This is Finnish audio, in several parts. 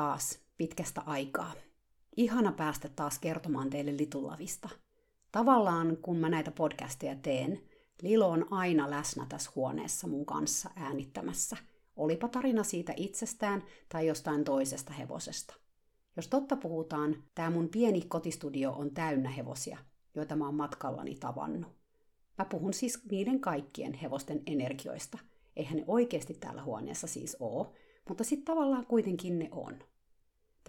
Taas pitkästä aikaa. Ihana päästä taas kertomaan teille Litulavista. Tavallaan kun mä näitä podcasteja teen, Lilo on aina läsnä tässä huoneessa mun kanssa äänittämässä. Olipa tarina siitä itsestään tai jostain toisesta hevosesta. Jos totta puhutaan, tämä mun pieni kotistudio on täynnä hevosia, joita mä oon matkallani tavannut. Mä puhun siis niiden kaikkien hevosten energioista. Eihän ne oikeasti täällä huoneessa siis oo, mutta sitten tavallaan kuitenkin ne on.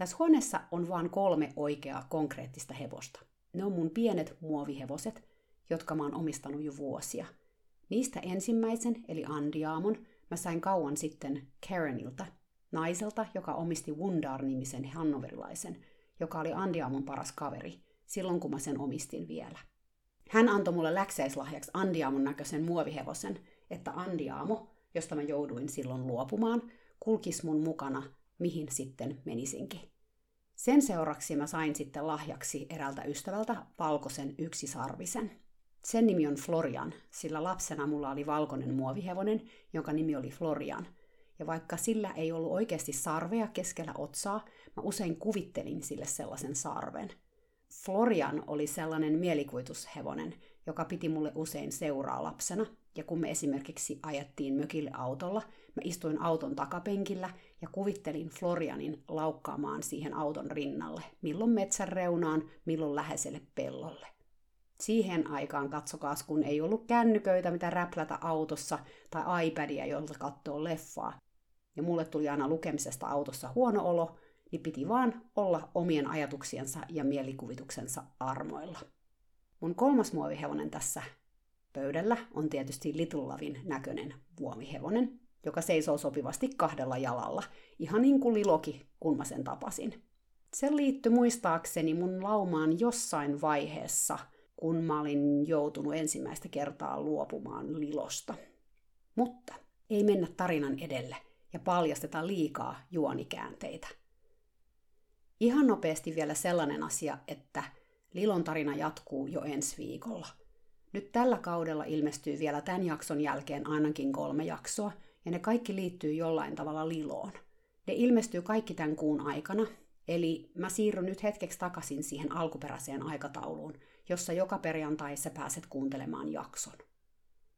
Tässä huoneessa on vain kolme oikeaa konkreettista hevosta. Ne on mun pienet muovihevoset, jotka mä oon omistanut jo vuosia. Niistä ensimmäisen, eli Andiaamon, mä sain kauan sitten Karenilta, naiselta, joka omisti Wundar-nimisen hannoverilaisen, joka oli Andiaamon paras kaveri, silloin kun mä sen omistin vielä. Hän antoi mulle läkseislahjaksi Andiaamon näköisen muovihevosen, että Andiaamo, josta mä jouduin silloin luopumaan, kulkis mun mukana, mihin sitten menisinkin. Sen seuraksi mä sain sitten lahjaksi erältä ystävältä valkoisen yksisarvisen. Sen nimi on Florian, sillä lapsena mulla oli valkoinen muovihevonen, jonka nimi oli Florian. Ja vaikka sillä ei ollut oikeasti sarvea keskellä otsaa, mä usein kuvittelin sille sellaisen sarven. Florian oli sellainen mielikuvitushevonen, joka piti mulle usein seuraa lapsena, ja kun me esimerkiksi ajettiin mökille autolla, mä istuin auton takapenkillä ja kuvittelin Florianin laukkaamaan siihen auton rinnalle, milloin metsän reunaan, milloin läheiselle pellolle. Siihen aikaan katsokaas, kun ei ollut kännyköitä, mitä räplätä autossa, tai iPadia, jolta katsoo leffaa. Ja mulle tuli aina lukemisesta autossa huono olo, niin piti vaan olla omien ajatuksiensa ja mielikuvituksensa armoilla. Mun kolmas muovihevonen tässä pöydällä on tietysti Little Lavin näköinen vuomihevonen, joka seisoo sopivasti kahdella jalalla, ihan niin kuin Liloki, kun mä sen tapasin. Se liittyi muistaakseni mun laumaan jossain vaiheessa, kun mä olin joutunut ensimmäistä kertaa luopumaan Lilosta. Mutta ei mennä tarinan edelle ja paljasteta liikaa juonikäänteitä. Ihan nopeasti vielä sellainen asia, että Lilon tarina jatkuu jo ensi viikolla. Nyt tällä kaudella ilmestyy vielä tämän jakson jälkeen ainakin kolme jaksoa, ja ne kaikki liittyy jollain tavalla Liloon. Ne ilmestyy kaikki tämän kuun aikana, eli mä siirryn nyt hetkeksi takaisin siihen alkuperäiseen aikatauluun, jossa joka perjantai sä pääset kuuntelemaan jakson.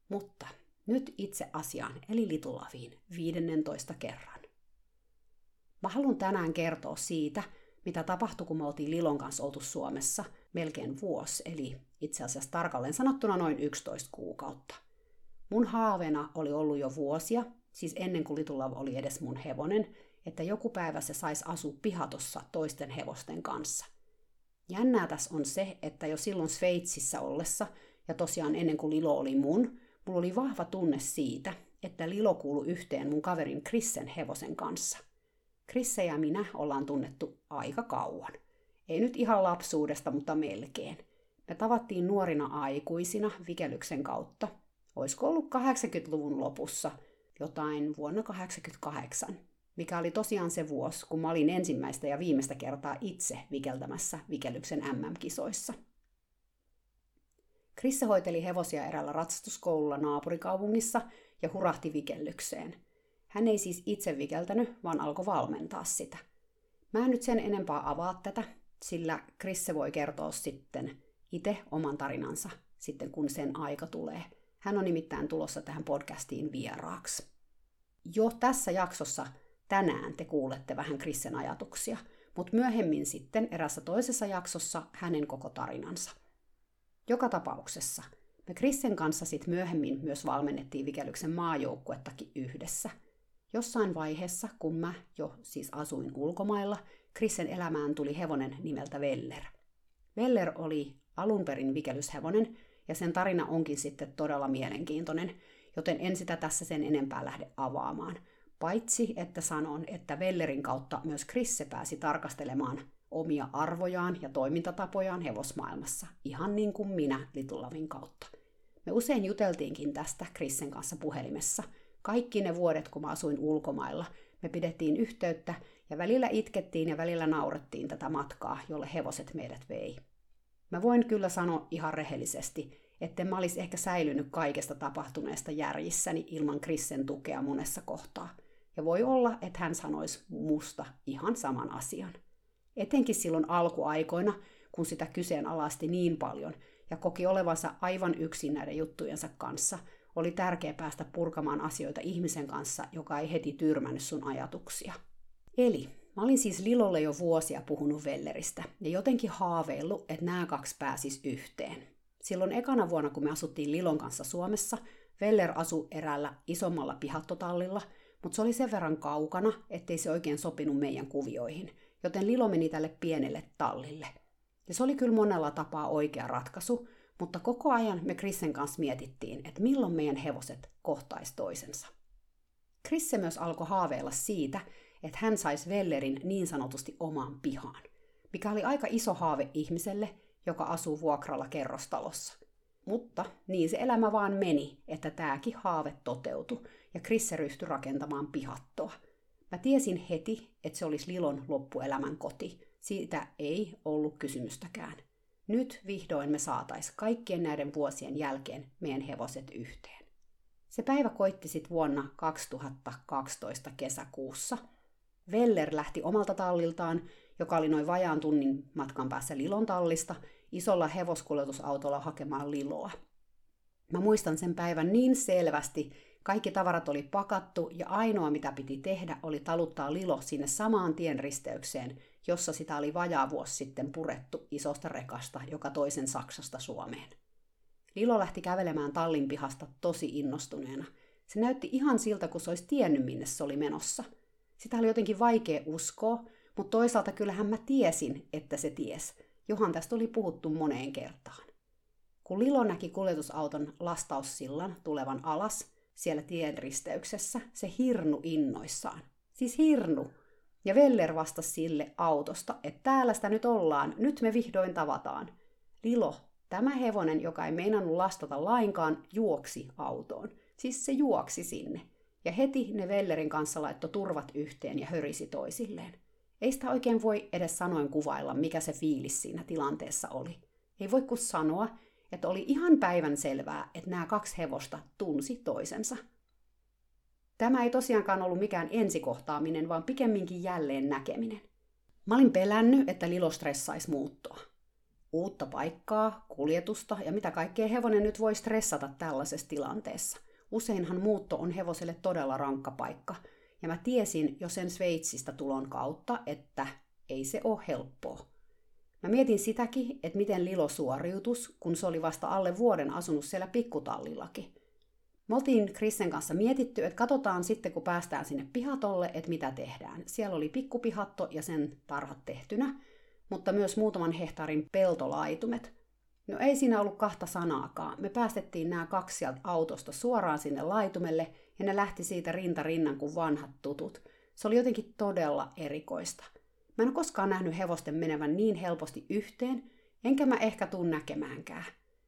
Mutta nyt itse asiaan, eli Litulaviin, 15 kerran. Mä haluan tänään kertoa siitä, mitä tapahtui, kun me oltiin Lilon kanssa oltu Suomessa melkein vuosi, eli itse asiassa tarkalleen sanottuna noin 11 kuukautta. Mun haaveena oli ollut jo vuosia, siis ennen kuin Litulla oli edes mun hevonen, että joku päivä se saisi asua pihatossa toisten hevosten kanssa. Jännää tässä on se, että jo silloin Sveitsissä ollessa, ja tosiaan ennen kuin Lilo oli mun, mulla oli vahva tunne siitä, että Lilo kuului yhteen mun kaverin Krissen hevosen kanssa. Krisse ja minä ollaan tunnettu aika kauan. Ei nyt ihan lapsuudesta, mutta melkein. Me tavattiin nuorina aikuisina vikelyksen kautta. Olisiko ollut 80-luvun lopussa, jotain vuonna 88, mikä oli tosiaan se vuosi, kun mä olin ensimmäistä ja viimeistä kertaa itse vikeltämässä vikelyksen MM-kisoissa. Krisse hoiteli hevosia erällä ratsastuskoululla naapurikaupungissa ja hurahti vikellykseen. Hän ei siis itse vikeltänyt, vaan alkoi valmentaa sitä. Mä en nyt sen enempää avaa tätä, sillä Krisse voi kertoa sitten itse oman tarinansa sitten, kun sen aika tulee. Hän on nimittäin tulossa tähän podcastiin vieraaksi. Jo tässä jaksossa tänään te kuulette vähän Krissen ajatuksia, mutta myöhemmin sitten erässä toisessa jaksossa hänen koko tarinansa. Joka tapauksessa me Krissen kanssa sitten myöhemmin myös valmennettiin Vikelyksen maajoukkuettakin yhdessä. Jossain vaiheessa, kun mä jo siis asuin ulkomailla, Krissen elämään tuli hevonen nimeltä Veller. Veller oli alun perin vikelyshevonen, ja sen tarina onkin sitten todella mielenkiintoinen, joten en sitä tässä sen enempää lähde avaamaan. Paitsi, että sanon, että Vellerin kautta myös Krisse pääsi tarkastelemaan omia arvojaan ja toimintatapojaan hevosmaailmassa, ihan niin kuin minä Litulavin kautta. Me usein juteltiinkin tästä Krissen kanssa puhelimessa. Kaikki ne vuodet, kun mä asuin ulkomailla, me pidettiin yhteyttä ja välillä itkettiin ja välillä naurettiin tätä matkaa, jolle hevoset meidät vei. Mä voin kyllä sanoa ihan rehellisesti, että mä olisi ehkä säilynyt kaikesta tapahtuneesta järjissäni ilman Krissen tukea monessa kohtaa. Ja voi olla, että hän sanoisi musta ihan saman asian. Etenkin silloin alkuaikoina, kun sitä kyseenalaisti niin paljon ja koki olevansa aivan yksin näiden juttujensa kanssa, oli tärkeää päästä purkamaan asioita ihmisen kanssa, joka ei heti tyrmännyt sun ajatuksia. Eli mä olin siis Lilolle jo vuosia puhunut Velleristä ja jotenkin haaveillut, että nämä kaksi pääsis yhteen. Silloin ekana vuonna, kun me asuttiin Lilon kanssa Suomessa, Veller asui eräällä isommalla pihattotallilla, mutta se oli sen verran kaukana, ettei se oikein sopinut meidän kuvioihin, joten Lilo meni tälle pienelle tallille. Ja se oli kyllä monella tapaa oikea ratkaisu, mutta koko ajan me Krissen kanssa mietittiin, että milloin meidän hevoset kohtais toisensa. Krisse myös alkoi haaveilla siitä, että hän saisi Vellerin niin sanotusti omaan pihaan, mikä oli aika iso haave ihmiselle, joka asuu vuokralla kerrostalossa. Mutta niin se elämä vaan meni, että tämäkin haave toteutui, ja Krisse ryhtyi rakentamaan pihattoa. Mä tiesin heti, että se olisi Lilon loppuelämän koti. Siitä ei ollut kysymystäkään. Nyt vihdoin me saatais kaikkien näiden vuosien jälkeen meidän hevoset yhteen. Se päivä koitti sitten vuonna 2012 kesäkuussa – Veller lähti omalta talliltaan, joka oli noin vajaan tunnin matkan päässä Lilon tallista, isolla hevoskuljetusautolla hakemaan Liloa. Mä muistan sen päivän niin selvästi, kaikki tavarat oli pakattu ja ainoa mitä piti tehdä oli taluttaa Lilo sinne samaan tienristeykseen, jossa sitä oli vajaa vuosi sitten purettu isosta rekasta, joka toisen Saksasta Suomeen. Lilo lähti kävelemään tallin pihasta tosi innostuneena. Se näytti ihan siltä, kun se olisi tiennyt, minne se oli menossa – sitä oli jotenkin vaikea uskoa, mutta toisaalta kyllähän mä tiesin, että se ties. Johan tästä oli puhuttu moneen kertaan. Kun Lilo näki kuljetusauton lastaussillan tulevan alas siellä tienristeyksessä, se hirnu innoissaan. Siis hirnu. Ja Veller vastasi sille autosta, että täällä sitä nyt ollaan, nyt me vihdoin tavataan. Lilo, tämä hevonen, joka ei meinannut lastata lainkaan, juoksi autoon. Siis se juoksi sinne ja heti ne Vellerin kanssa laittoi turvat yhteen ja hörisi toisilleen. Ei sitä oikein voi edes sanoin kuvailla, mikä se fiilis siinä tilanteessa oli. Ei voi kuin sanoa, että oli ihan päivän selvää, että nämä kaksi hevosta tunsi toisensa. Tämä ei tosiaankaan ollut mikään ensikohtaaminen, vaan pikemminkin jälleen näkeminen. Mä olin pelännyt, että Lilo stressaisi muuttoa. Uutta paikkaa, kuljetusta ja mitä kaikkea hevonen nyt voi stressata tällaisessa tilanteessa – Useinhan muutto on hevoselle todella rankka paikka, ja mä tiesin jo sen Sveitsistä tulon kautta, että ei se ole helppoa. Mä mietin sitäkin, että miten Lilo suoriutus, kun se oli vasta alle vuoden asunut siellä pikkutallillakin. Me oltiin Krissen kanssa mietitty, että katsotaan sitten, kun päästään sinne pihatolle, että mitä tehdään. Siellä oli pikkupihatto ja sen tarhat tehtynä, mutta myös muutaman hehtaarin peltolaitumet, No ei siinä ollut kahta sanaakaan. Me päästettiin nämä kaksi sieltä autosta suoraan sinne laitumelle ja ne lähti siitä rinta rinnan kuin vanhat tutut. Se oli jotenkin todella erikoista. Mä en ole koskaan nähnyt hevosten menevän niin helposti yhteen, enkä mä ehkä tuu näkemäänkään.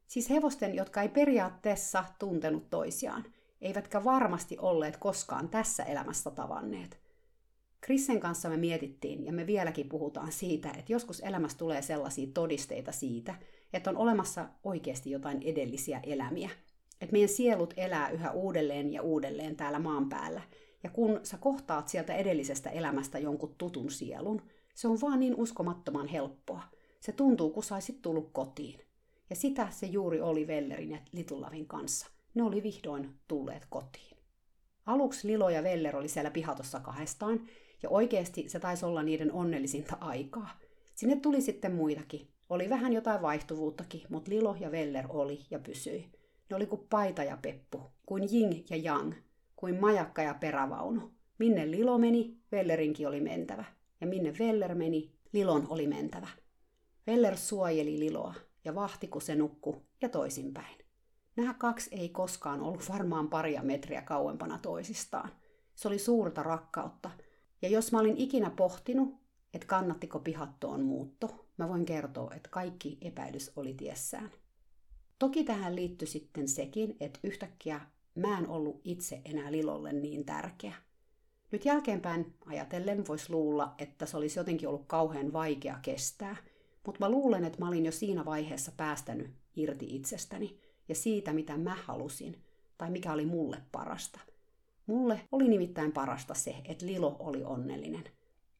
Siis hevosten, jotka ei periaatteessa tuntenut toisiaan, eivätkä varmasti olleet koskaan tässä elämässä tavanneet. Krissen kanssa me mietittiin ja me vieläkin puhutaan siitä, että joskus elämässä tulee sellaisia todisteita siitä, että on olemassa oikeasti jotain edellisiä elämiä. Että meidän sielut elää yhä uudelleen ja uudelleen täällä maan päällä. Ja kun sä kohtaat sieltä edellisestä elämästä jonkun tutun sielun, se on vaan niin uskomattoman helppoa. Se tuntuu, kun saisit tullut kotiin. Ja sitä se juuri oli Vellerin ja Litullavin kanssa. Ne oli vihdoin tulleet kotiin. Aluksi Lilo ja Veller oli siellä pihatossa kahdestaan, ja oikeasti se taisi olla niiden onnellisinta aikaa. Sinne tuli sitten muitakin, oli vähän jotain vaihtuvuuttakin, mutta Lilo ja Veller oli ja pysyi. Ne oli kuin paita ja peppu, kuin jing ja yang, kuin majakka ja perävaunu. Minne Lilo meni, Vellerinkin oli mentävä. Ja minne Veller meni, Lilon oli mentävä. Veller suojeli Liloa ja vahti, kun se nukku, ja toisinpäin. Nämä kaksi ei koskaan ollut varmaan paria metriä kauempana toisistaan. Se oli suurta rakkautta. Ja jos mä olin ikinä pohtinut, että kannattiko pihattoon muutto, mä voin kertoa, että kaikki epäilys oli tiessään. Toki tähän liittyi sitten sekin, että yhtäkkiä mä en ollut itse enää Lilolle niin tärkeä. Nyt jälkeenpäin ajatellen voisi luulla, että se olisi jotenkin ollut kauhean vaikea kestää, mutta mä luulen, että mä olin jo siinä vaiheessa päästänyt irti itsestäni ja siitä, mitä mä halusin tai mikä oli mulle parasta. Mulle oli nimittäin parasta se, että Lilo oli onnellinen.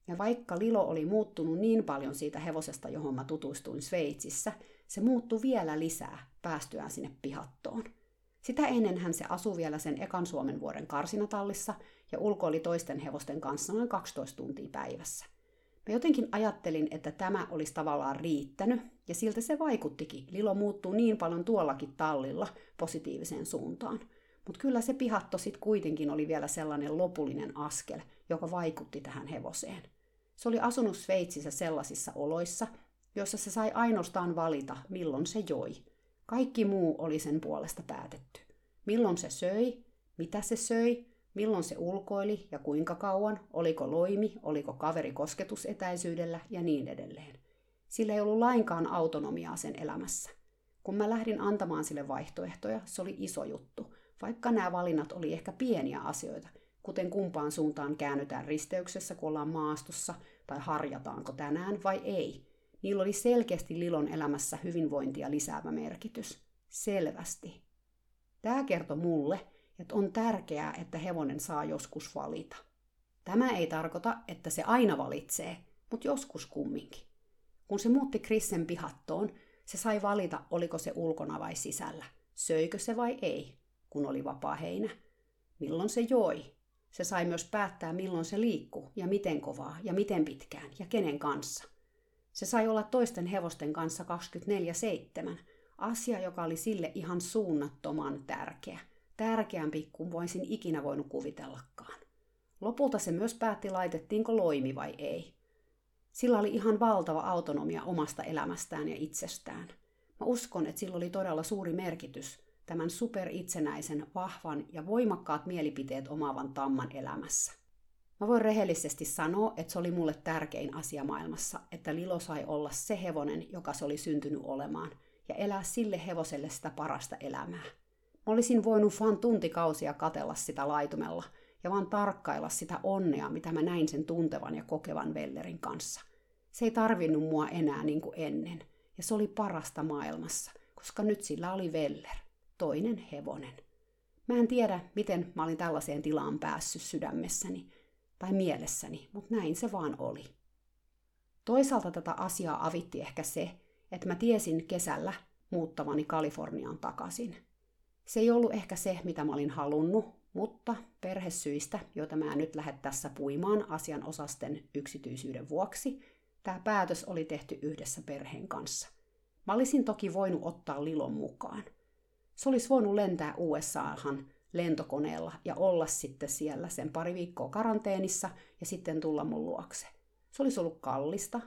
Ja vaikka Lilo oli muuttunut niin paljon siitä hevosesta, johon mä tutustuin Sveitsissä, se muuttui vielä lisää päästyään sinne pihattoon. Sitä ennen hän se asui vielä sen ekan Suomen vuoden karsinatallissa ja ulkoili toisten hevosten kanssa noin 12 tuntia päivässä. Mä jotenkin ajattelin, että tämä olisi tavallaan riittänyt, ja siltä se vaikuttikin. Lilo muuttuu niin paljon tuollakin tallilla positiiviseen suuntaan. Mutta kyllä se pihatto sitten kuitenkin oli vielä sellainen lopullinen askel, joka vaikutti tähän hevoseen. Se oli asunut Sveitsissä sellaisissa oloissa, joissa se sai ainoastaan valita, milloin se joi. Kaikki muu oli sen puolesta päätetty. Milloin se söi, mitä se söi, milloin se ulkoili ja kuinka kauan, oliko loimi, oliko kaveri kosketusetäisyydellä ja niin edelleen. Sillä ei ollut lainkaan autonomiaa sen elämässä. Kun mä lähdin antamaan sille vaihtoehtoja, se oli iso juttu, vaikka nämä valinnat oli ehkä pieniä asioita, kuten kumpaan suuntaan käännytään risteyksessä, kun ollaan maastossa, tai harjataanko tänään vai ei. Niillä oli selkeästi Lilon elämässä hyvinvointia lisäävä merkitys. Selvästi. Tämä kertoi mulle, että on tärkeää, että hevonen saa joskus valita. Tämä ei tarkoita, että se aina valitsee, mutta joskus kumminkin. Kun se muutti Krissen pihattoon, se sai valita, oliko se ulkona vai sisällä, söikö se vai ei, kun oli vapaa heinä, milloin se joi. Se sai myös päättää, milloin se liikkuu ja miten kovaa ja miten pitkään ja kenen kanssa. Se sai olla toisten hevosten kanssa 24-7, asia, joka oli sille ihan suunnattoman tärkeä – tärkeämpi kuin voisin ikinä voinut kuvitellakaan. Lopulta se myös päätti, laitettiinko loimi vai ei. Sillä oli ihan valtava autonomia omasta elämästään ja itsestään. Mä uskon, että sillä oli todella suuri merkitys tämän superitsenäisen, vahvan ja voimakkaat mielipiteet omaavan tamman elämässä. Mä voin rehellisesti sanoa, että se oli mulle tärkein asia maailmassa, että Lilo sai olla se hevonen, joka se oli syntynyt olemaan, ja elää sille hevoselle sitä parasta elämää. Mä olisin voinut vaan tuntikausia katella sitä laitumella ja vaan tarkkailla sitä onnea, mitä mä näin sen tuntevan ja kokevan Vellerin kanssa. Se ei tarvinnut mua enää niin kuin ennen, ja se oli parasta maailmassa, koska nyt sillä oli Veller, toinen hevonen. Mä en tiedä, miten mä olin tällaiseen tilaan päässyt sydämessäni tai mielessäni, mutta näin se vaan oli. Toisaalta tätä asiaa avitti ehkä se, että mä tiesin kesällä muuttavani Kaliforniaan takaisin – se ei ollut ehkä se, mitä mä olin halunnut, mutta perhesyistä, joita mä en nyt lähde tässä puimaan asianosasten yksityisyyden vuoksi, tämä päätös oli tehty yhdessä perheen kanssa. Mä olisin toki voinut ottaa Lilon mukaan. Se olisi voinut lentää USAhan lentokoneella ja olla sitten siellä sen pari viikkoa karanteenissa ja sitten tulla mun luokse. Se olisi ollut kallista,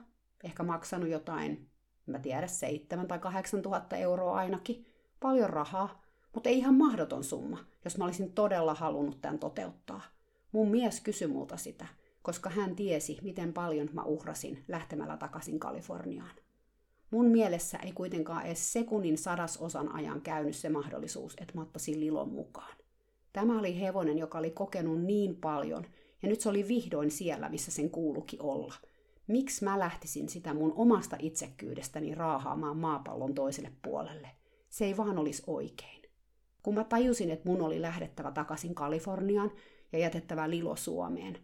ehkä maksanut jotain, mä tiedä, 7 tai 8 tuhatta euroa ainakin. Paljon rahaa, mutta ei ihan mahdoton summa, jos mä olisin todella halunnut tämän toteuttaa. Mun mies kysyi multa sitä, koska hän tiesi, miten paljon mä uhrasin lähtemällä takaisin Kaliforniaan. Mun mielessä ei kuitenkaan edes sekunnin sadasosan ajan käynyt se mahdollisuus, että mä ottaisin Lilon mukaan. Tämä oli hevonen, joka oli kokenut niin paljon, ja nyt se oli vihdoin siellä, missä sen kuuluki olla. Miksi mä lähtisin sitä mun omasta itsekkyydestäni raahaamaan maapallon toiselle puolelle? Se ei vaan olisi oikein. Kun mä tajusin, että mun oli lähdettävä takaisin Kaliforniaan ja jätettävä Lilo Suomeen,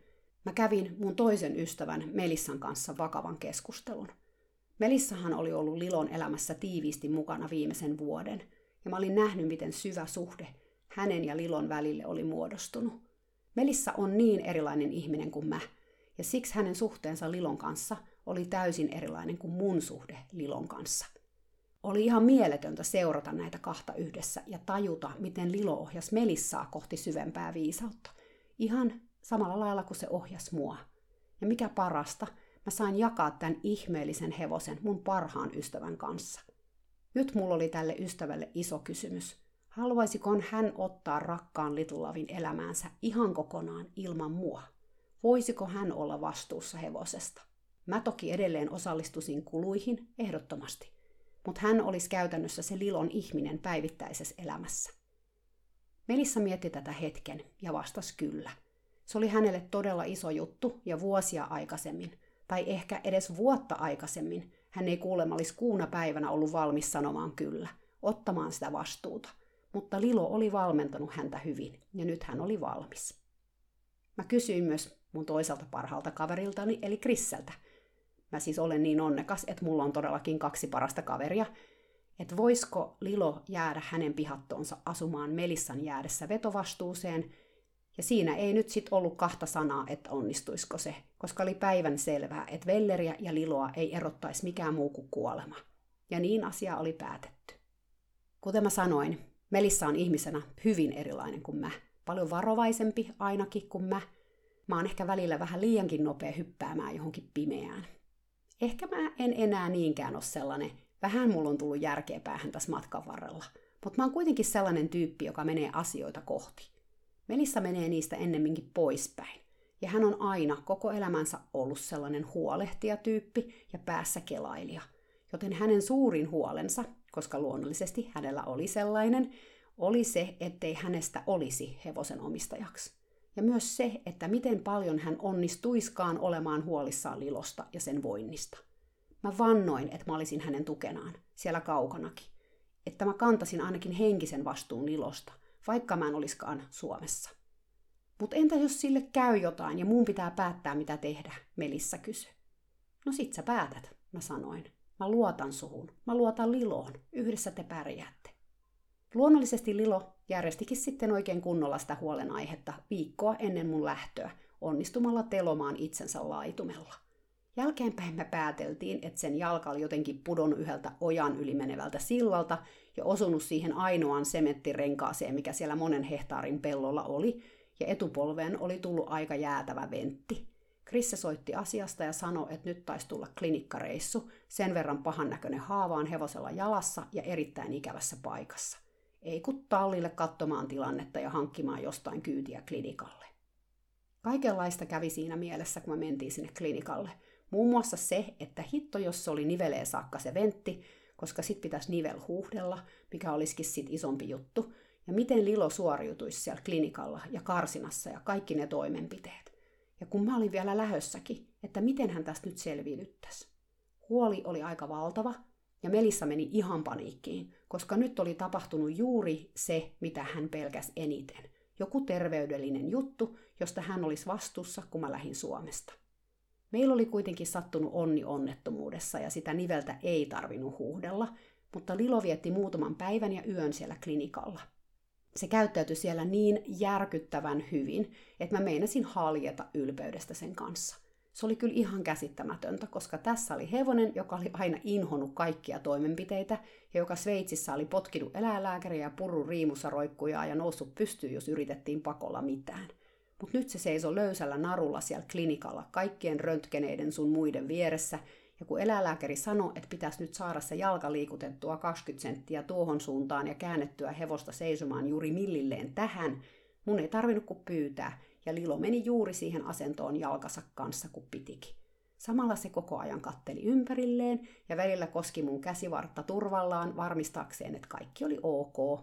mä kävin mun toisen ystävän Melissan kanssa vakavan keskustelun. Melissahan oli ollut Lilon elämässä tiiviisti mukana viimeisen vuoden, ja mä olin nähnyt, miten syvä suhde hänen ja Lilon välille oli muodostunut. Melissa on niin erilainen ihminen kuin mä, ja siksi hänen suhteensa Lilon kanssa oli täysin erilainen kuin mun suhde Lilon kanssa. Oli ihan mieletöntä seurata näitä kahta yhdessä ja tajuta, miten Lilo ohjasi Melissaa kohti syvempää viisautta. Ihan samalla lailla kuin se ohjasi mua. Ja mikä parasta, mä sain jakaa tämän ihmeellisen hevosen mun parhaan ystävän kanssa. Nyt mulla oli tälle ystävälle iso kysymys. Haluaisiko hän ottaa rakkaan Litulavin elämäänsä ihan kokonaan ilman mua? Voisiko hän olla vastuussa hevosesta? Mä toki edelleen osallistuisin kuluihin, ehdottomasti. Mutta hän olisi käytännössä se Lilon ihminen päivittäisessä elämässä. Melissa mietti tätä hetken ja vastasi kyllä. Se oli hänelle todella iso juttu ja vuosia aikaisemmin, tai ehkä edes vuotta aikaisemmin, hän ei kuulemma olisi kuuna päivänä ollut valmis sanomaan kyllä, ottamaan sitä vastuuta. Mutta Lilo oli valmentanut häntä hyvin, ja nyt hän oli valmis. Mä kysyin myös mun toiselta parhaalta kaveriltani, eli Krisseltä. Mä siis olen niin onnekas, että mulla on todellakin kaksi parasta kaveria, että voisiko Lilo jäädä hänen pihattoonsa asumaan Melissan jäädessä vetovastuuseen, ja siinä ei nyt sit ollut kahta sanaa, että onnistuisiko se, koska oli päivän selvää, että Velleriä ja Liloa ei erottaisi mikään muu kuin kuolema. Ja niin asia oli päätetty. Kuten mä sanoin, Melissa on ihmisenä hyvin erilainen kuin mä. Paljon varovaisempi ainakin kuin mä. Mä oon ehkä välillä vähän liiankin nopea hyppäämään johonkin pimeään. Ehkä mä en enää niinkään ole sellainen, vähän mulla on tullut järkeä päähän tässä matkan varrella. Mutta mä oon kuitenkin sellainen tyyppi, joka menee asioita kohti. Melissa menee niistä ennemminkin poispäin. Ja hän on aina koko elämänsä ollut sellainen huolehtija-tyyppi ja päässä kelailija. Joten hänen suurin huolensa, koska luonnollisesti hänellä oli sellainen, oli se, ettei hänestä olisi hevosen omistajaksi. Ja myös se, että miten paljon hän onnistuiskaan olemaan huolissaan Lilosta ja sen voinnista. Mä vannoin, että mä olisin hänen tukenaan, siellä kaukanakin. Että mä kantasin ainakin henkisen vastuun Lilosta, vaikka mä en oliskaan Suomessa. Mutta entä jos sille käy jotain ja muun pitää päättää, mitä tehdä, Melissa kysyi. No sit sä päätät, mä sanoin. Mä luotan suhun. Mä luotan Liloon. Yhdessä te pärjäätte. Luonnollisesti Lilo järjestikin sitten oikein kunnolla sitä huolenaihetta viikkoa ennen mun lähtöä, onnistumalla telomaan itsensä laitumella. Jälkeenpäin me pääteltiin, että sen jalka oli jotenkin pudonnut yhdeltä ojan yli menevältä sillalta ja osunut siihen ainoaan sementtirenkaaseen, mikä siellä monen hehtaarin pellolla oli, ja etupolveen oli tullut aika jäätävä ventti. Krisse soitti asiasta ja sanoi, että nyt taisi tulla klinikkareissu, sen verran pahan näköinen haavaan hevosella jalassa ja erittäin ikävässä paikassa. Ei kun tallille katsomaan tilannetta ja hankkimaan jostain kyytiä klinikalle. Kaikenlaista kävi siinä mielessä, kun me mentiin sinne klinikalle. Muun muassa se, että hitto, jos se oli niveleen saakka se ventti, koska sit pitäisi nivel huuhdella, mikä olisikin sit isompi juttu, ja miten Lilo suoriutuisi siellä klinikalla ja karsinassa ja kaikki ne toimenpiteet. Ja kun mä olin vielä lähössäkin, että miten hän tästä nyt selviydyttäisi. Huoli oli aika valtava, ja Melissa meni ihan paniikkiin, koska nyt oli tapahtunut juuri se, mitä hän pelkäsi eniten. Joku terveydellinen juttu, josta hän olisi vastuussa, kun mä lähdin Suomesta. Meillä oli kuitenkin sattunut onni onnettomuudessa ja sitä niveltä ei tarvinnut huuhdella, mutta Lilo vietti muutaman päivän ja yön siellä klinikalla – se käyttäytyi siellä niin järkyttävän hyvin, että mä meinasin haljeta ylpeydestä sen kanssa. Se oli kyllä ihan käsittämätöntä, koska tässä oli hevonen, joka oli aina inhonnut kaikkia toimenpiteitä ja joka Sveitsissä oli potkinut eläinlääkäriä ja purru riimussa roikkujaa ja noussut pystyyn, jos yritettiin pakolla mitään. Mutta nyt se seisoi löysällä narulla siellä klinikalla kaikkien röntgeneiden sun muiden vieressä ja kun eläinlääkäri sanoi, että pitäisi nyt saada se jalka liikutettua 20 senttiä tuohon suuntaan ja käännettyä hevosta seisomaan juuri millilleen tähän, mun ei tarvinnut kuin pyytää, ja Lilo meni juuri siihen asentoon jalkansa kanssa kuin pitikin. Samalla se koko ajan katteli ympärilleen ja välillä koski mun käsivartta turvallaan varmistaakseen, että kaikki oli ok.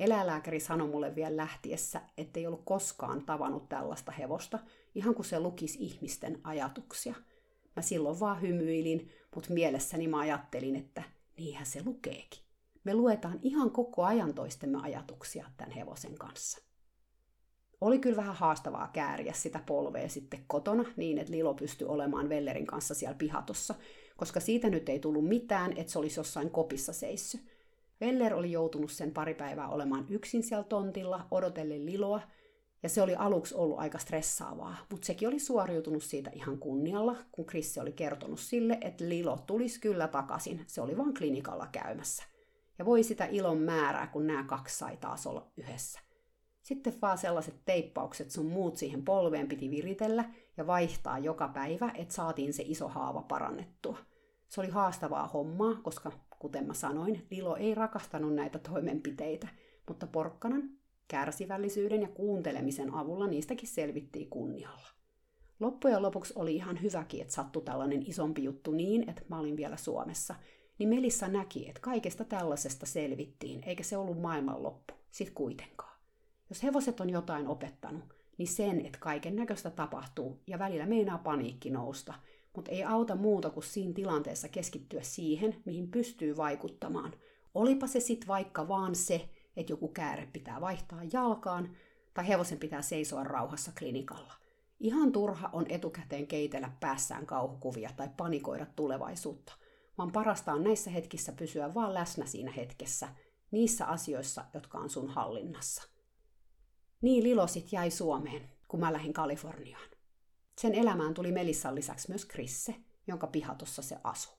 Eläinlääkäri sanoi mulle vielä lähtiessä, ettei ollut koskaan tavannut tällaista hevosta, ihan kuin se lukisi ihmisten ajatuksia – Mä silloin vaan hymyilin, mutta mielessäni mä ajattelin, että niinhän se lukeekin. Me luetaan ihan koko ajan toistemme ajatuksia tämän hevosen kanssa. Oli kyllä vähän haastavaa kääriä sitä polvea sitten kotona niin, että Lilo pystyi olemaan Vellerin kanssa siellä pihatossa, koska siitä nyt ei tullut mitään, että se olisi jossain kopissa seissy. Veller oli joutunut sen pari päivää olemaan yksin siellä tontilla, odotellen Liloa, ja se oli aluksi ollut aika stressaavaa, mutta sekin oli suoriutunut siitä ihan kunnialla, kun Krissi oli kertonut sille, että Lilo tulisi kyllä takaisin, se oli vain klinikalla käymässä. Ja voi sitä ilon määrää, kun nämä kaksi sai taas olla yhdessä. Sitten vaan sellaiset teippaukset sun muut siihen polveen piti viritellä ja vaihtaa joka päivä, että saatiin se iso haava parannettua. Se oli haastavaa hommaa, koska kuten mä sanoin, Lilo ei rakastanut näitä toimenpiteitä – mutta porkkanan, kärsivällisyyden ja kuuntelemisen avulla niistäkin selvittiin kunnialla. Loppujen lopuksi oli ihan hyväkin, että sattui tällainen isompi juttu niin, että mä olin vielä Suomessa. Niin Melissa näki, että kaikesta tällaisesta selvittiin, eikä se ollut maailmanloppu, sit kuitenkaan. Jos hevoset on jotain opettanut, niin sen, että kaiken näköistä tapahtuu ja välillä meinaa paniikki nousta, mutta ei auta muuta kuin siinä tilanteessa keskittyä siihen, mihin pystyy vaikuttamaan. Olipa se sitten vaikka vaan se, että joku kääre pitää vaihtaa jalkaan tai hevosen pitää seisoa rauhassa klinikalla. Ihan turha on etukäteen keitellä päässään kauhukuvia tai panikoida tulevaisuutta, vaan parasta on näissä hetkissä pysyä vaan läsnä siinä hetkessä, niissä asioissa, jotka on sun hallinnassa. Niin Lilosit jäi Suomeen, kun mä lähdin Kaliforniaan. Sen elämään tuli Melissan lisäksi myös Krisse, jonka pihatossa se asui.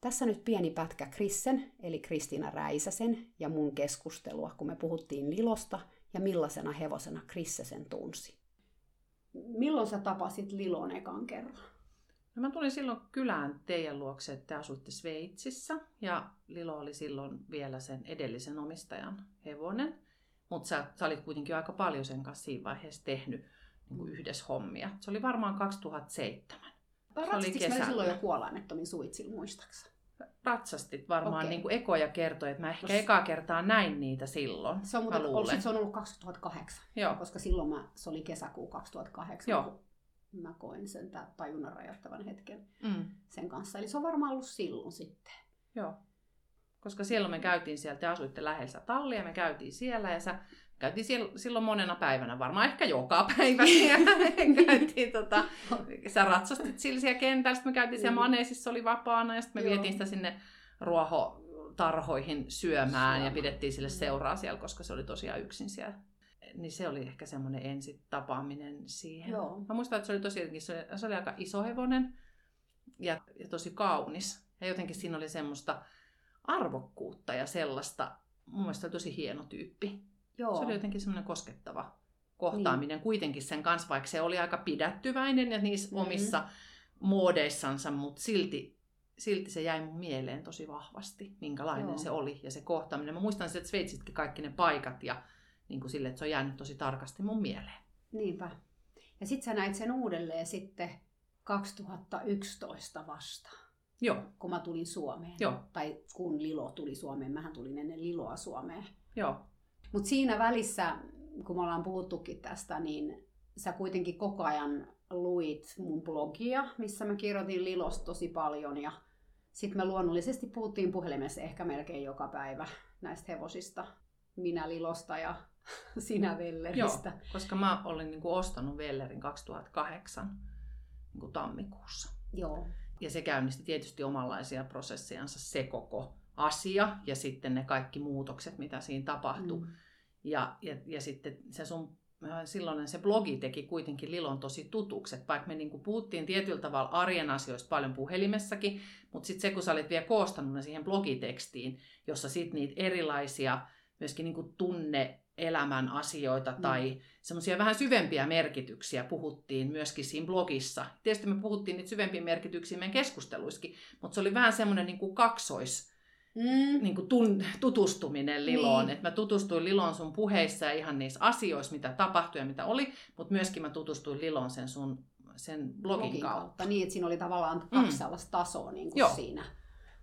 Tässä nyt pieni pätkä Krissen, eli Kristiina Räisäsen, ja mun keskustelua, kun me puhuttiin Lilosta ja millaisena hevosena Krisse sen tunsi. Milloin sä tapasit Lilon ekan kerran? No mä tulin silloin kylään teidän luokse, että te asuitte Sveitsissä ja Lilo oli silloin vielä sen edellisen omistajan hevonen. Mutta sä, sä olit kuitenkin aika paljon sen kanssa siinä vaiheessa tehnyt niin kuin yhdessä hommia. Se oli varmaan 2007. Ratsastiko meillä silloin jo kuolainettomin suitsilla, muistaaksä? Ratsastit varmaan okay. niin kuin ekoja kertoi, että mä ehkä Tos... ekaa kertaa näin niitä silloin. Se on, muuten, ollut, se on ollut 2008, Joo. koska silloin mä, se oli kesäkuu 2008, Joo. kun mä koin sen tajunnan rajoittavan hetken mm. sen kanssa. Eli se on varmaan ollut silloin sitten. Joo. Koska siellä me käytiin sieltä, te asuitte lähellä tallia, me käytiin siellä ja sä käytiin silloin monena päivänä, varmaan ehkä joka päivä käytiin, tota, sä ratsastit sillä siellä kentällä, sitten me käytiin siellä mm. maneesissa, oli vapaana ja sitten me Joo. vietiin sitä sinne ruohotarhoihin syömään Syömä. ja pidettiin sille seuraa siellä, koska se oli tosiaan yksin siellä. Niin se oli ehkä semmoinen ensi tapaaminen siihen. Joo. Mä muistan, että se oli tosiaankin, se oli, se oli aika iso hevonen ja, ja tosi kaunis. Ja jotenkin siinä oli semmoista arvokkuutta ja sellaista, mun mielestä tosi hieno tyyppi. Joo. Se oli jotenkin semmoinen koskettava kohtaaminen niin. kuitenkin sen kanssa, vaikka se oli aika pidättyväinen ja niissä mm-hmm. omissa muodeissansa, mutta silti, silti se jäi mun mieleen tosi vahvasti, minkälainen Joo. se oli ja se kohtaaminen. Mä muistan että Sveitsitkin kaikki ne paikat ja niin kuin sille, että se on jäänyt tosi tarkasti mun mieleen. Niinpä. Ja sit sä näit sen uudelleen sitten 2011 vasta. Joo. Kun mä tulin Suomeen. Joo. Tai kun Lilo tuli Suomeen. Mähän tulin ennen Liloa Suomeen. Joo. Mutta siinä välissä, kun me ollaan puhuttukin tästä, niin sä kuitenkin koko ajan luit mun blogia, missä mä kirjoitin Lilosta tosi paljon ja sitten me luonnollisesti puhuttiin puhelimessa ehkä melkein joka päivä näistä hevosista. Minä Lilosta ja sinä Velleristä. Joo, koska mä olin niin kuin ostanut Vellerin 2008 niin kuin tammikuussa. Joo. Ja se käynnisti tietysti omanlaisia prosessiansa se koko asia ja sitten ne kaikki muutokset, mitä siinä tapahtui. Mm. Ja, ja, ja sitten se sun äh, silloin se blogi teki kuitenkin Lilon tosi tutukset, vaikka me niin puhuttiin tietyllä tavalla arjen asioista paljon puhelimessakin, mutta sitten se, kun sä olit vielä koostanut ne siihen blogitekstiin, jossa sitten niitä erilaisia myöskin niin tunne elämän asioita mm. tai semmoisia vähän syvempiä merkityksiä puhuttiin myöskin siinä blogissa. Tietysti me puhuttiin niitä syvempiä merkityksiä meidän keskusteluissakin, mutta se oli vähän semmoinen niin kuin kaksois mm. niin kuin tun, tutustuminen Liloon. Niin. Että mä tutustuin Liloon sun puheissa ja ihan niissä asioissa, mitä tapahtui ja mitä oli, mutta myöskin mä tutustuin Liloon sen sun sen blogin, blogin kautta. kautta. Niin, että siinä oli tavallaan kaksi mm. sellaista tasoa niin kuin siinä,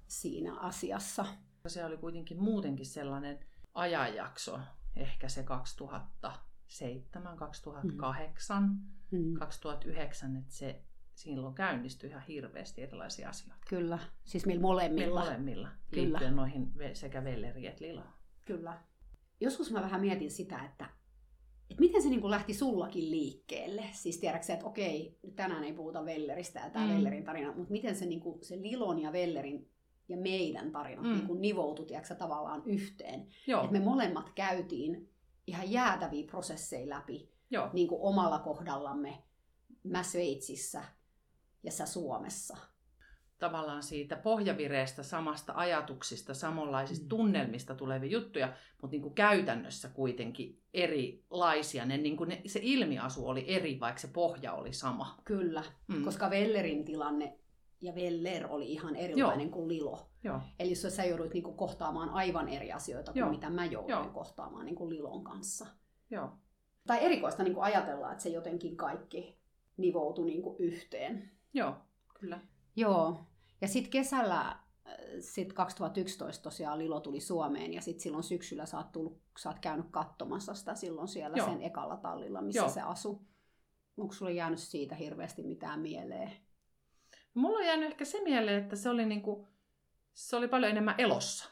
siinä asiassa. Se oli kuitenkin muutenkin sellainen ajanjakso, ehkä se 2007, 2008, mm. 2009, että se silloin käynnistyi ihan hirveästi erilaisia asioita. Kyllä, siis millä molemmilla. Millä molemmilla, Kyllä. liittyen noihin sekä Velleri että Lila. Kyllä. Joskus mä vähän mietin sitä, että, että miten se niin kuin lähti sullakin liikkeelle. Siis tiedätkö että okei, tänään ei puhuta Velleristä ja tämä mm. Vellerin tarina, mutta miten se, niin kuin, se Lilon ja Vellerin ja meidän tarinat mm. niin kuin nivoutui tiedätkö, tavallaan yhteen. Joo. Että me molemmat käytiin ihan jäätäviä prosesseja läpi Joo. Niin kuin omalla kohdallamme. Mä Sveitsissä, ja sä Suomessa. Tavallaan siitä pohjavireestä, samasta ajatuksista, samanlaisista mm. tunnelmista tulevia juttuja, mutta niin kuin käytännössä kuitenkin erilaisia. Ne, niin kuin ne, se ilmiasu oli eri, vaikka se pohja oli sama. Kyllä, mm. koska Vellerin tilanne ja Veller oli ihan erilainen Joo. kuin Lilo. Joo. Eli sä, sä joudut niinku kohtaamaan aivan eri asioita kuin Joo. mitä mä jouduin Joo. kohtaamaan niinku Lilon kanssa. Joo. Tai erikoista niinku ajatella, että se jotenkin kaikki nivoutui niinku yhteen. Joo, kyllä. Joo. Ja sitten kesällä, äh, sit 2011 tosiaan Lilo tuli Suomeen ja sitten silloin syksyllä sä oot, tullut, sä oot käynyt katsomassa sitä silloin siellä Joo. sen ekalla tallilla, missä Joo. se asui. Onko sulla jäänyt siitä hirveästi mitään mieleen? Mulla on jäänyt ehkä se mieleen, että se oli, niinku, se oli paljon enemmän elossa.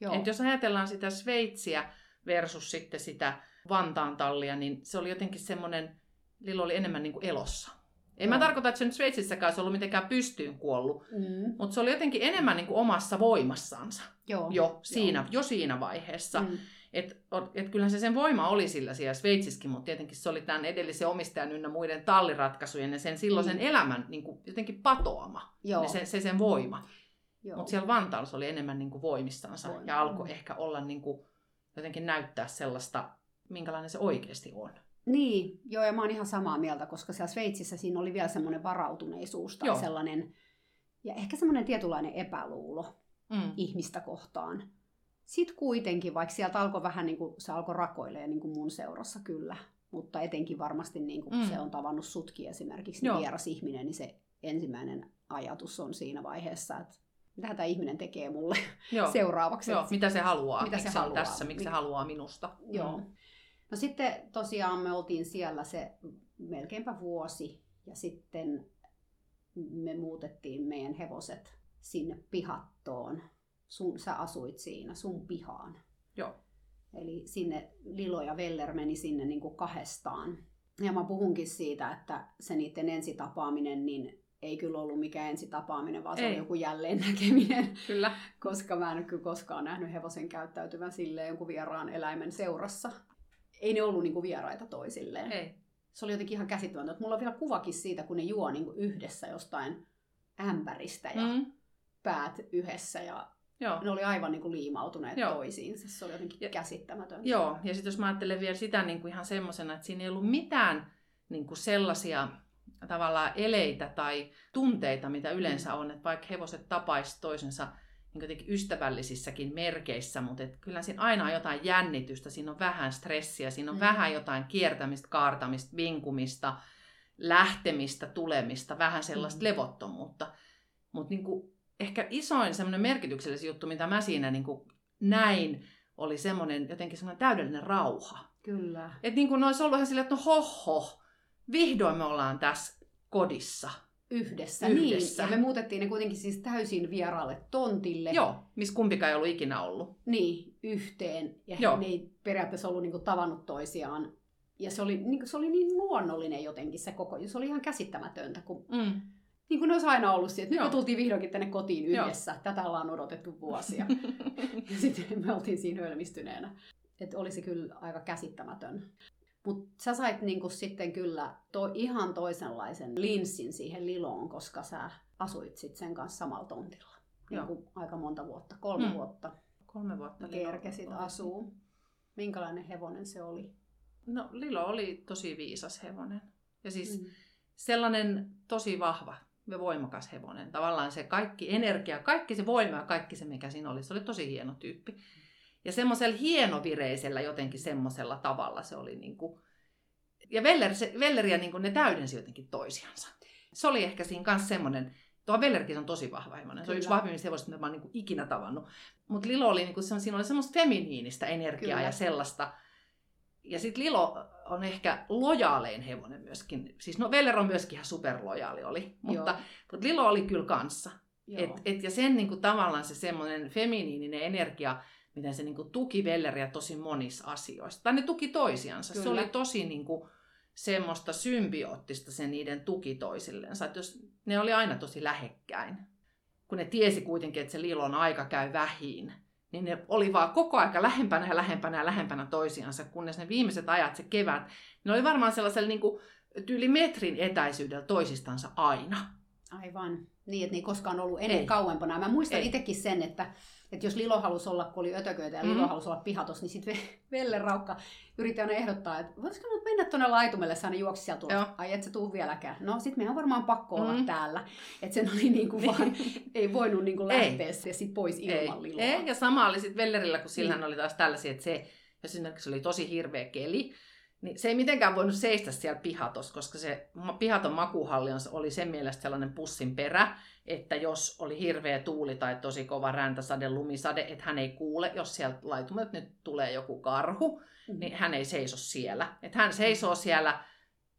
Joo. Et jos ajatellaan sitä Sveitsiä versus sitten sitä Vantaan tallia, niin se oli jotenkin semmoinen, Lilo oli enemmän niinku elossa. En mä tarkoita, että se nyt Sveitsissäkään se ollut mitenkään pystyyn kuollut, mm. mutta se oli jotenkin enemmän niin kuin omassa voimassansa Joo. Jo, siinä, Joo. jo siinä vaiheessa. Mm. Et, et kyllähän se sen voima oli sillä siellä Sveitsissäkin, mutta tietenkin se oli tämän edellisen omistajan ynnä muiden talliratkaisujen ja sen silloisen mm. elämän niin kuin jotenkin patoama, Joo. Se, se sen voima. Mutta siellä Vantaalla se oli enemmän niin kuin voimissansa Voima. ja alkoi mm. ehkä olla niin kuin, jotenkin näyttää sellaista, minkälainen se oikeasti on. Niin, joo, ja mä oon ihan samaa mieltä, koska siellä Sveitsissä siinä oli vielä semmoinen varautuneisuus tai joo. sellainen, ja ehkä semmoinen tietynlainen epäluulo mm. ihmistä kohtaan. Sitten kuitenkin, vaikka sieltä alkoi vähän niin kuin, se alkoi rakoilemaan niin kuin mun seurassa kyllä, mutta etenkin varmasti niin kuin mm. se on tavannut sutki esimerkiksi, niin vieras ihminen, niin se ensimmäinen ajatus on siinä vaiheessa, että mitä tämä ihminen tekee mulle Joo. seuraavaksi. Joo, mitä se haluaa, mitä se, haluaa. tässä, miksi se haluaa minusta. Joo. Mm. No sitten tosiaan me oltiin siellä se melkeinpä vuosi ja sitten me muutettiin meidän hevoset sinne pihattoon. Sun, sä asuit siinä, sun pihaan. Joo. Eli sinne Lilo ja Veller meni sinne niin kuin kahdestaan. Ja mä puhunkin siitä, että se niiden ensitapaaminen, niin ei kyllä ollut mikään ensitapaaminen, vaan se ei. oli joku jälleen näkeminen. Kyllä. Koska mä en kyllä koskaan nähnyt hevosen käyttäytyvän silleen jonkun vieraan eläimen seurassa ei ne ollut niinku vieraita toisilleen. Ei. Se oli jotenkin ihan käsittämätöntä. Mulla on vielä kuvakin siitä, kun ne juo niinku yhdessä jostain ämpäristä ja mm. päät yhdessä ja Joo. ne oli aivan niinku liimautuneet Joo. toisiinsa. Se oli jotenkin ja, käsittämätöntä. Joo, ja sitten jos mä ajattelen vielä sitä niinku ihan semmoisena, että siinä ei ollut mitään niinku sellaisia tavallaan eleitä tai tunteita, mitä yleensä on, että vaikka hevoset tapaisi toisensa niin ystävällisissäkin merkeissä, mutta et kyllä siinä aina on jotain jännitystä, siinä on vähän stressiä, siinä on mm. vähän jotain kiertämistä, kaartamista, vinkumista, lähtemistä, tulemista, vähän sellaista mm. levottomuutta. Mutta niin ehkä isoin semmoinen merkityksellisin juttu, mitä mä siinä niin näin, oli semmoinen jotenkin semmoinen täydellinen rauha. Kyllä. Että niin kuin olisi ollut ihan silleen, että no hoho, vihdoin me ollaan tässä kodissa Yhdessä, Yhdessä. Niin. Ja me muutettiin ne kuitenkin siis täysin vieraalle tontille. Joo, missä kumpikaan ei ollut ikinä ollut. Niin, yhteen. Ja Joo. ne ei periaatteessa ollut niinku tavannut toisiaan. Ja se oli, niinku, se oli niin luonnollinen jotenkin se koko, se oli ihan käsittämätöntä, kun mm. Niin kuin ne olisi aina ollut että nyt me tultiin vihdoinkin tänne kotiin yhdessä. Joo. Tätä ollaan odotettu vuosia. ja sitten me oltiin siinä hölmistyneenä. Että olisi kyllä aika käsittämätön. Mutta sä sait niinku sitten kyllä to, ihan toisenlaisen linssin siihen Liloon, koska sä asuit sit sen kanssa samalla tontilla. Niinku aika monta vuotta, kolme mm. vuotta. Kolme vuotta. Kerkesit asuu. Minkälainen hevonen se oli? No Lilo oli tosi viisas hevonen. Ja siis mm. sellainen tosi vahva ja voimakas hevonen. Tavallaan se kaikki energia, kaikki se voima ja kaikki se, mikä siinä oli, se oli tosi hieno tyyppi. Ja semmoisella hienovireisellä jotenkin semmoisella tavalla se oli niin kuin... Ja Veller, se, Velleriä niin kuin ne täydensi jotenkin toisiansa. Se oli ehkä siinä kanssa semmoinen, tuo Vellerkin on tosi vahva hevonen. Se on yksi vahvimmista hevosista, mitä mä oon niin kuin ikinä tavannut. Mutta Lilo oli, niin kuin, siinä oli semmoista feminiinistä energiaa Kyllä. ja sellaista. Ja sitten Lilo on ehkä lojaalein hevonen myöskin. Siis no Veller on myöskin ihan superlojaali oli, mutta, mutta Lilo oli kyllä kanssa. Et, et, ja sen niin kuin, tavallaan se semmoinen feminiininen energia, miten se niin kuin, tuki Velleriä tosi monissa asioissa. Tai ne tuki toisiansa. Kyllä. Se oli tosi niin kuin, semmoista symbioottista se niiden tuki toisillensa. Että jos ne oli aina tosi lähekkäin, kun ne tiesi kuitenkin, että se Lilon aika käy vähiin, niin ne oli vaan koko aika lähempänä ja lähempänä ja lähempänä toisiansa, kunnes ne viimeiset ajat, se kevät, ne oli varmaan sellaisella niin kuin, tyyli metrin etäisyydellä toisistansa aina. Aivan. Niin, että ne ei koskaan ollut ennen Ei. kauempana. Mä muistan Ei. itsekin sen, että, että jos Lilo halusi olla, kun oli ötököitä ja Mhm. Lilo halusi olla pihatos, niin sitten Velle Raukka yritti aina ehdottaa, että voisiko nyt mennä tuonne laitumelle, se aina juoksi sieltä tulossa. Ai et sä tuu vieläkään. No sit meidän on varmaan pakko olla Mhm. täällä. Että sen oli niinku vaan, ei voinut niinku Ei. lähteä se sit pois Ei. ilman Liloa. Ei, ja sama oli sitten Vellerillä, kun sillähän Niin. oli taas tällaisia, että se, jos esimerkiksi oli tosi hirveä keli, niin se ei mitenkään voinut seistä siellä pihatossa, koska se pihaton makuhalli oli sen mielestä sellainen pussin perä, että jos oli hirveä tuuli tai tosi kova räntäsade, lumisade, että hän ei kuule, jos sieltä laitumelta nyt tulee joku karhu, Mhm. niin hän ei seiso siellä. Että hän seisoo siellä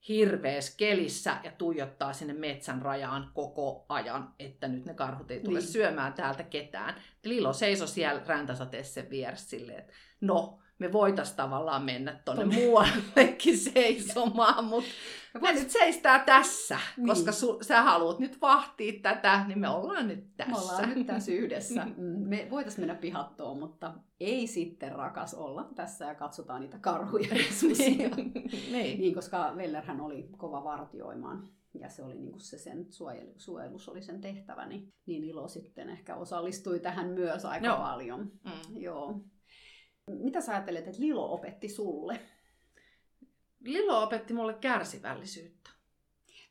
hirveässä kelissä ja tuijottaa sinne metsän rajaan koko ajan, että nyt ne karhut ei tule Niin. syömään täältä ketään. Lilo seisoi siellä räntäsateessa sen vieressä silleen, että no, me voitais tavallaan mennä Tonne. muuallekin seisomaan, mutta me nyt seistää tässä, Niin. koska su, sä haluat nyt vahtia tätä, niin me ollaan nyt tässä. Me ollaan nyt tässä yhdessä. Mm, Me voitaisiin mennä pihattoon, mutta ei sitten rakas olla tässä ja katsotaan niitä karhuja ja susia. niin. Niin, koska Vellerhän oli kova vartioimaan ja se oli niinku se sen suojelu, suojelus oli sen tehtävä, niin, niin Ilo sitten ehkä osallistui tähän myös aika Joo. paljon. Mm. Joo. Mitä sä ajattelet, että Lilo opetti sulle? Lilo opetti mulle kärsivällisyyttä.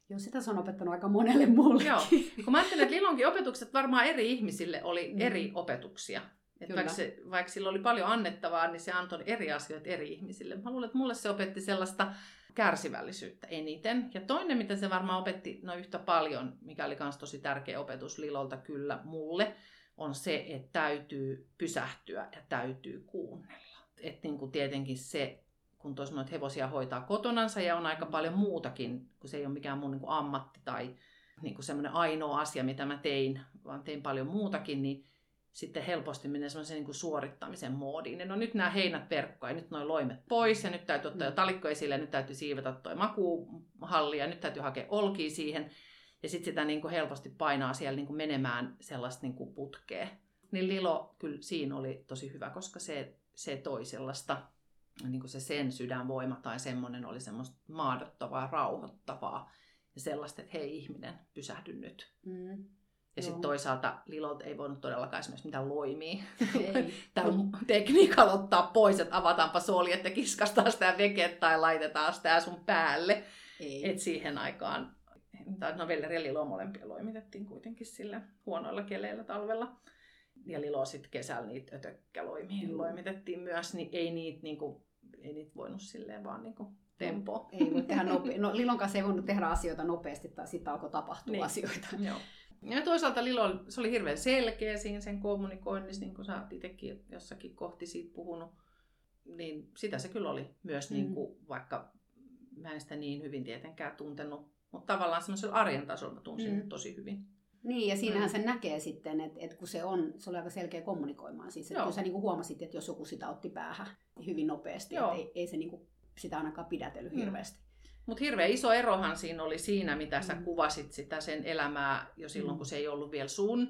Joo, sitä se on opettanut aika monelle mulle. Joo. Kun mä ajattelen, että Lilonkin opetukset varmaan eri ihmisille oli Mm. eri opetuksia. Et Kyllä. vaikka, se, vaikka sillä oli paljon annettavaa, niin se antoi eri asioita eri ihmisille. Mä luulen, että mulle se opetti sellaista kärsivällisyyttä eniten. Ja toinen, mitä se varmaan opetti no yhtä paljon, mikä oli myös tosi tärkeä opetus Lilolta kyllä mulle, on se, että täytyy pysähtyä ja täytyy kuunnella. Että niin kuin tietenkin se, kun tuossa noita hevosia hoitaa kotonansa ja on aika paljon muutakin, kun se ei ole mikään mun niin kuin ammatti tai niin kuin semmoinen ainoa asia, mitä mä tein, vaan tein paljon muutakin, niin sitten helposti menee semmoisen niin kuin suorittamisen moodiin. Ja no nyt nämä heinät verkkoa ja nyt noin loimet pois ja nyt täytyy ottaa jo talikko esille ja nyt täytyy siivota toi makuuhalli ja nyt täytyy hakea olkia siihen. Ja sitten sitä niin kuin helposti painaa siellä niin kuin menemään sellaista niin kuin putkea. Niin Lilo kyllä siinä oli tosi hyvä, koska se, se toi sellaista, niin kuin se sen sydänvoima tai semmoinen oli semmoista maadottavaa, rauhoittavaa ja sellaista, että hei ihminen, pysähdy nyt. Mm. Ja sitten toisaalta Lilolta ei voinut todellakaan esimerkiksi mitään loimia tällä tekniikalla ottaa pois, että avataanpa soljet ja kiskastaa sitä veket tai laitetaan sitä sun päälle. Ei. Et siihen aikaan, tai no Velleri ja Lilo molempia loimitettiin kuitenkin sillä huonoilla keleillä talvella. Ja Lilo sitten kesällä niitä ötökkäloimia Joo. loimitettiin myös, niin ei niitä, niinku, ei niitä voinut silleen vaan niinku tempoa. Ei voi tehdä nope- no, Lilon kanssa ei voinut tehdä asioita nopeasti tai sitten alkoi tapahtua Niin. asioita. Joo. Ja toisaalta Lilo, se oli hirveän selkeä siinä sen kommunikoinnissa, niin kuin sä oot itsekin jossakin kohti siitä puhunut. Niin sitä se kyllä oli myös, Mm. niin kuin, vaikka mä en sitä niin hyvin tietenkään tuntenut. Mutta tavallaan semmoisella arjen tasolla mä tunsin Mm. tosi hyvin. Niin, ja siinähän Mm. sen näkee sitten, että, että kun se on, se oli aika selkeä kommunikoimaan. Siis, että kyllä sä niinku huomasit, että jos joku sitä otti päähän hyvin nopeasti, Joo. että ei, ei se niinku sitä ainakaan pidätellyt Mm. hirveästi. Mutta hirveän iso erohan siinä oli siinä, mitä sä Mm. kuvasit sitä sen elämää jo silloin, Mm. kun se ei ollut vielä sun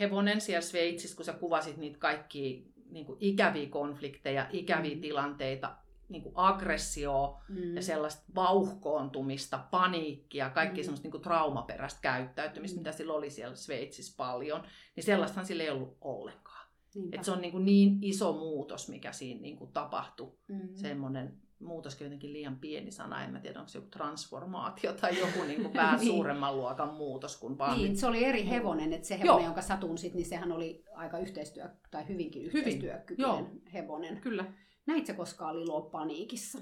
hevonen siellä Sveitsissä, kun sä kuvasit niitä kaikkia niin kuin ikäviä konflikteja, ikäviä Mm. tilanteita, niin kuin aggressioa Mm. ja sellaista vauhkoontumista, paniikkia, kaikki Mm. semmoista niin kuin traumaperäistä käyttäytymistä, Mm. mitä sillä oli siellä Sveitsissä paljon, niin sellaistahan sillä ei ollut ollenkaan. Niinpä. Et se on niin, kuin niin iso muutos, mikä siinä niin kuin tapahtui. Mm. Semmoinen muutoskin jotenkin liian pieni sana, en mä tiedä onko se joku transformaatio tai joku niin kuin vähän Niin. suuremman luokan muutos kuin vaan Niin, se oli eri Muu- hevonen, että se hevonen, Joo. jonka sä tunsit, niin sehän oli aika yhteistyö, tai hyvinkin Hyvin, yhteistyökykyinen joo. hevonen. Kyllä. Näit sä koskaan Liloa paniikissa?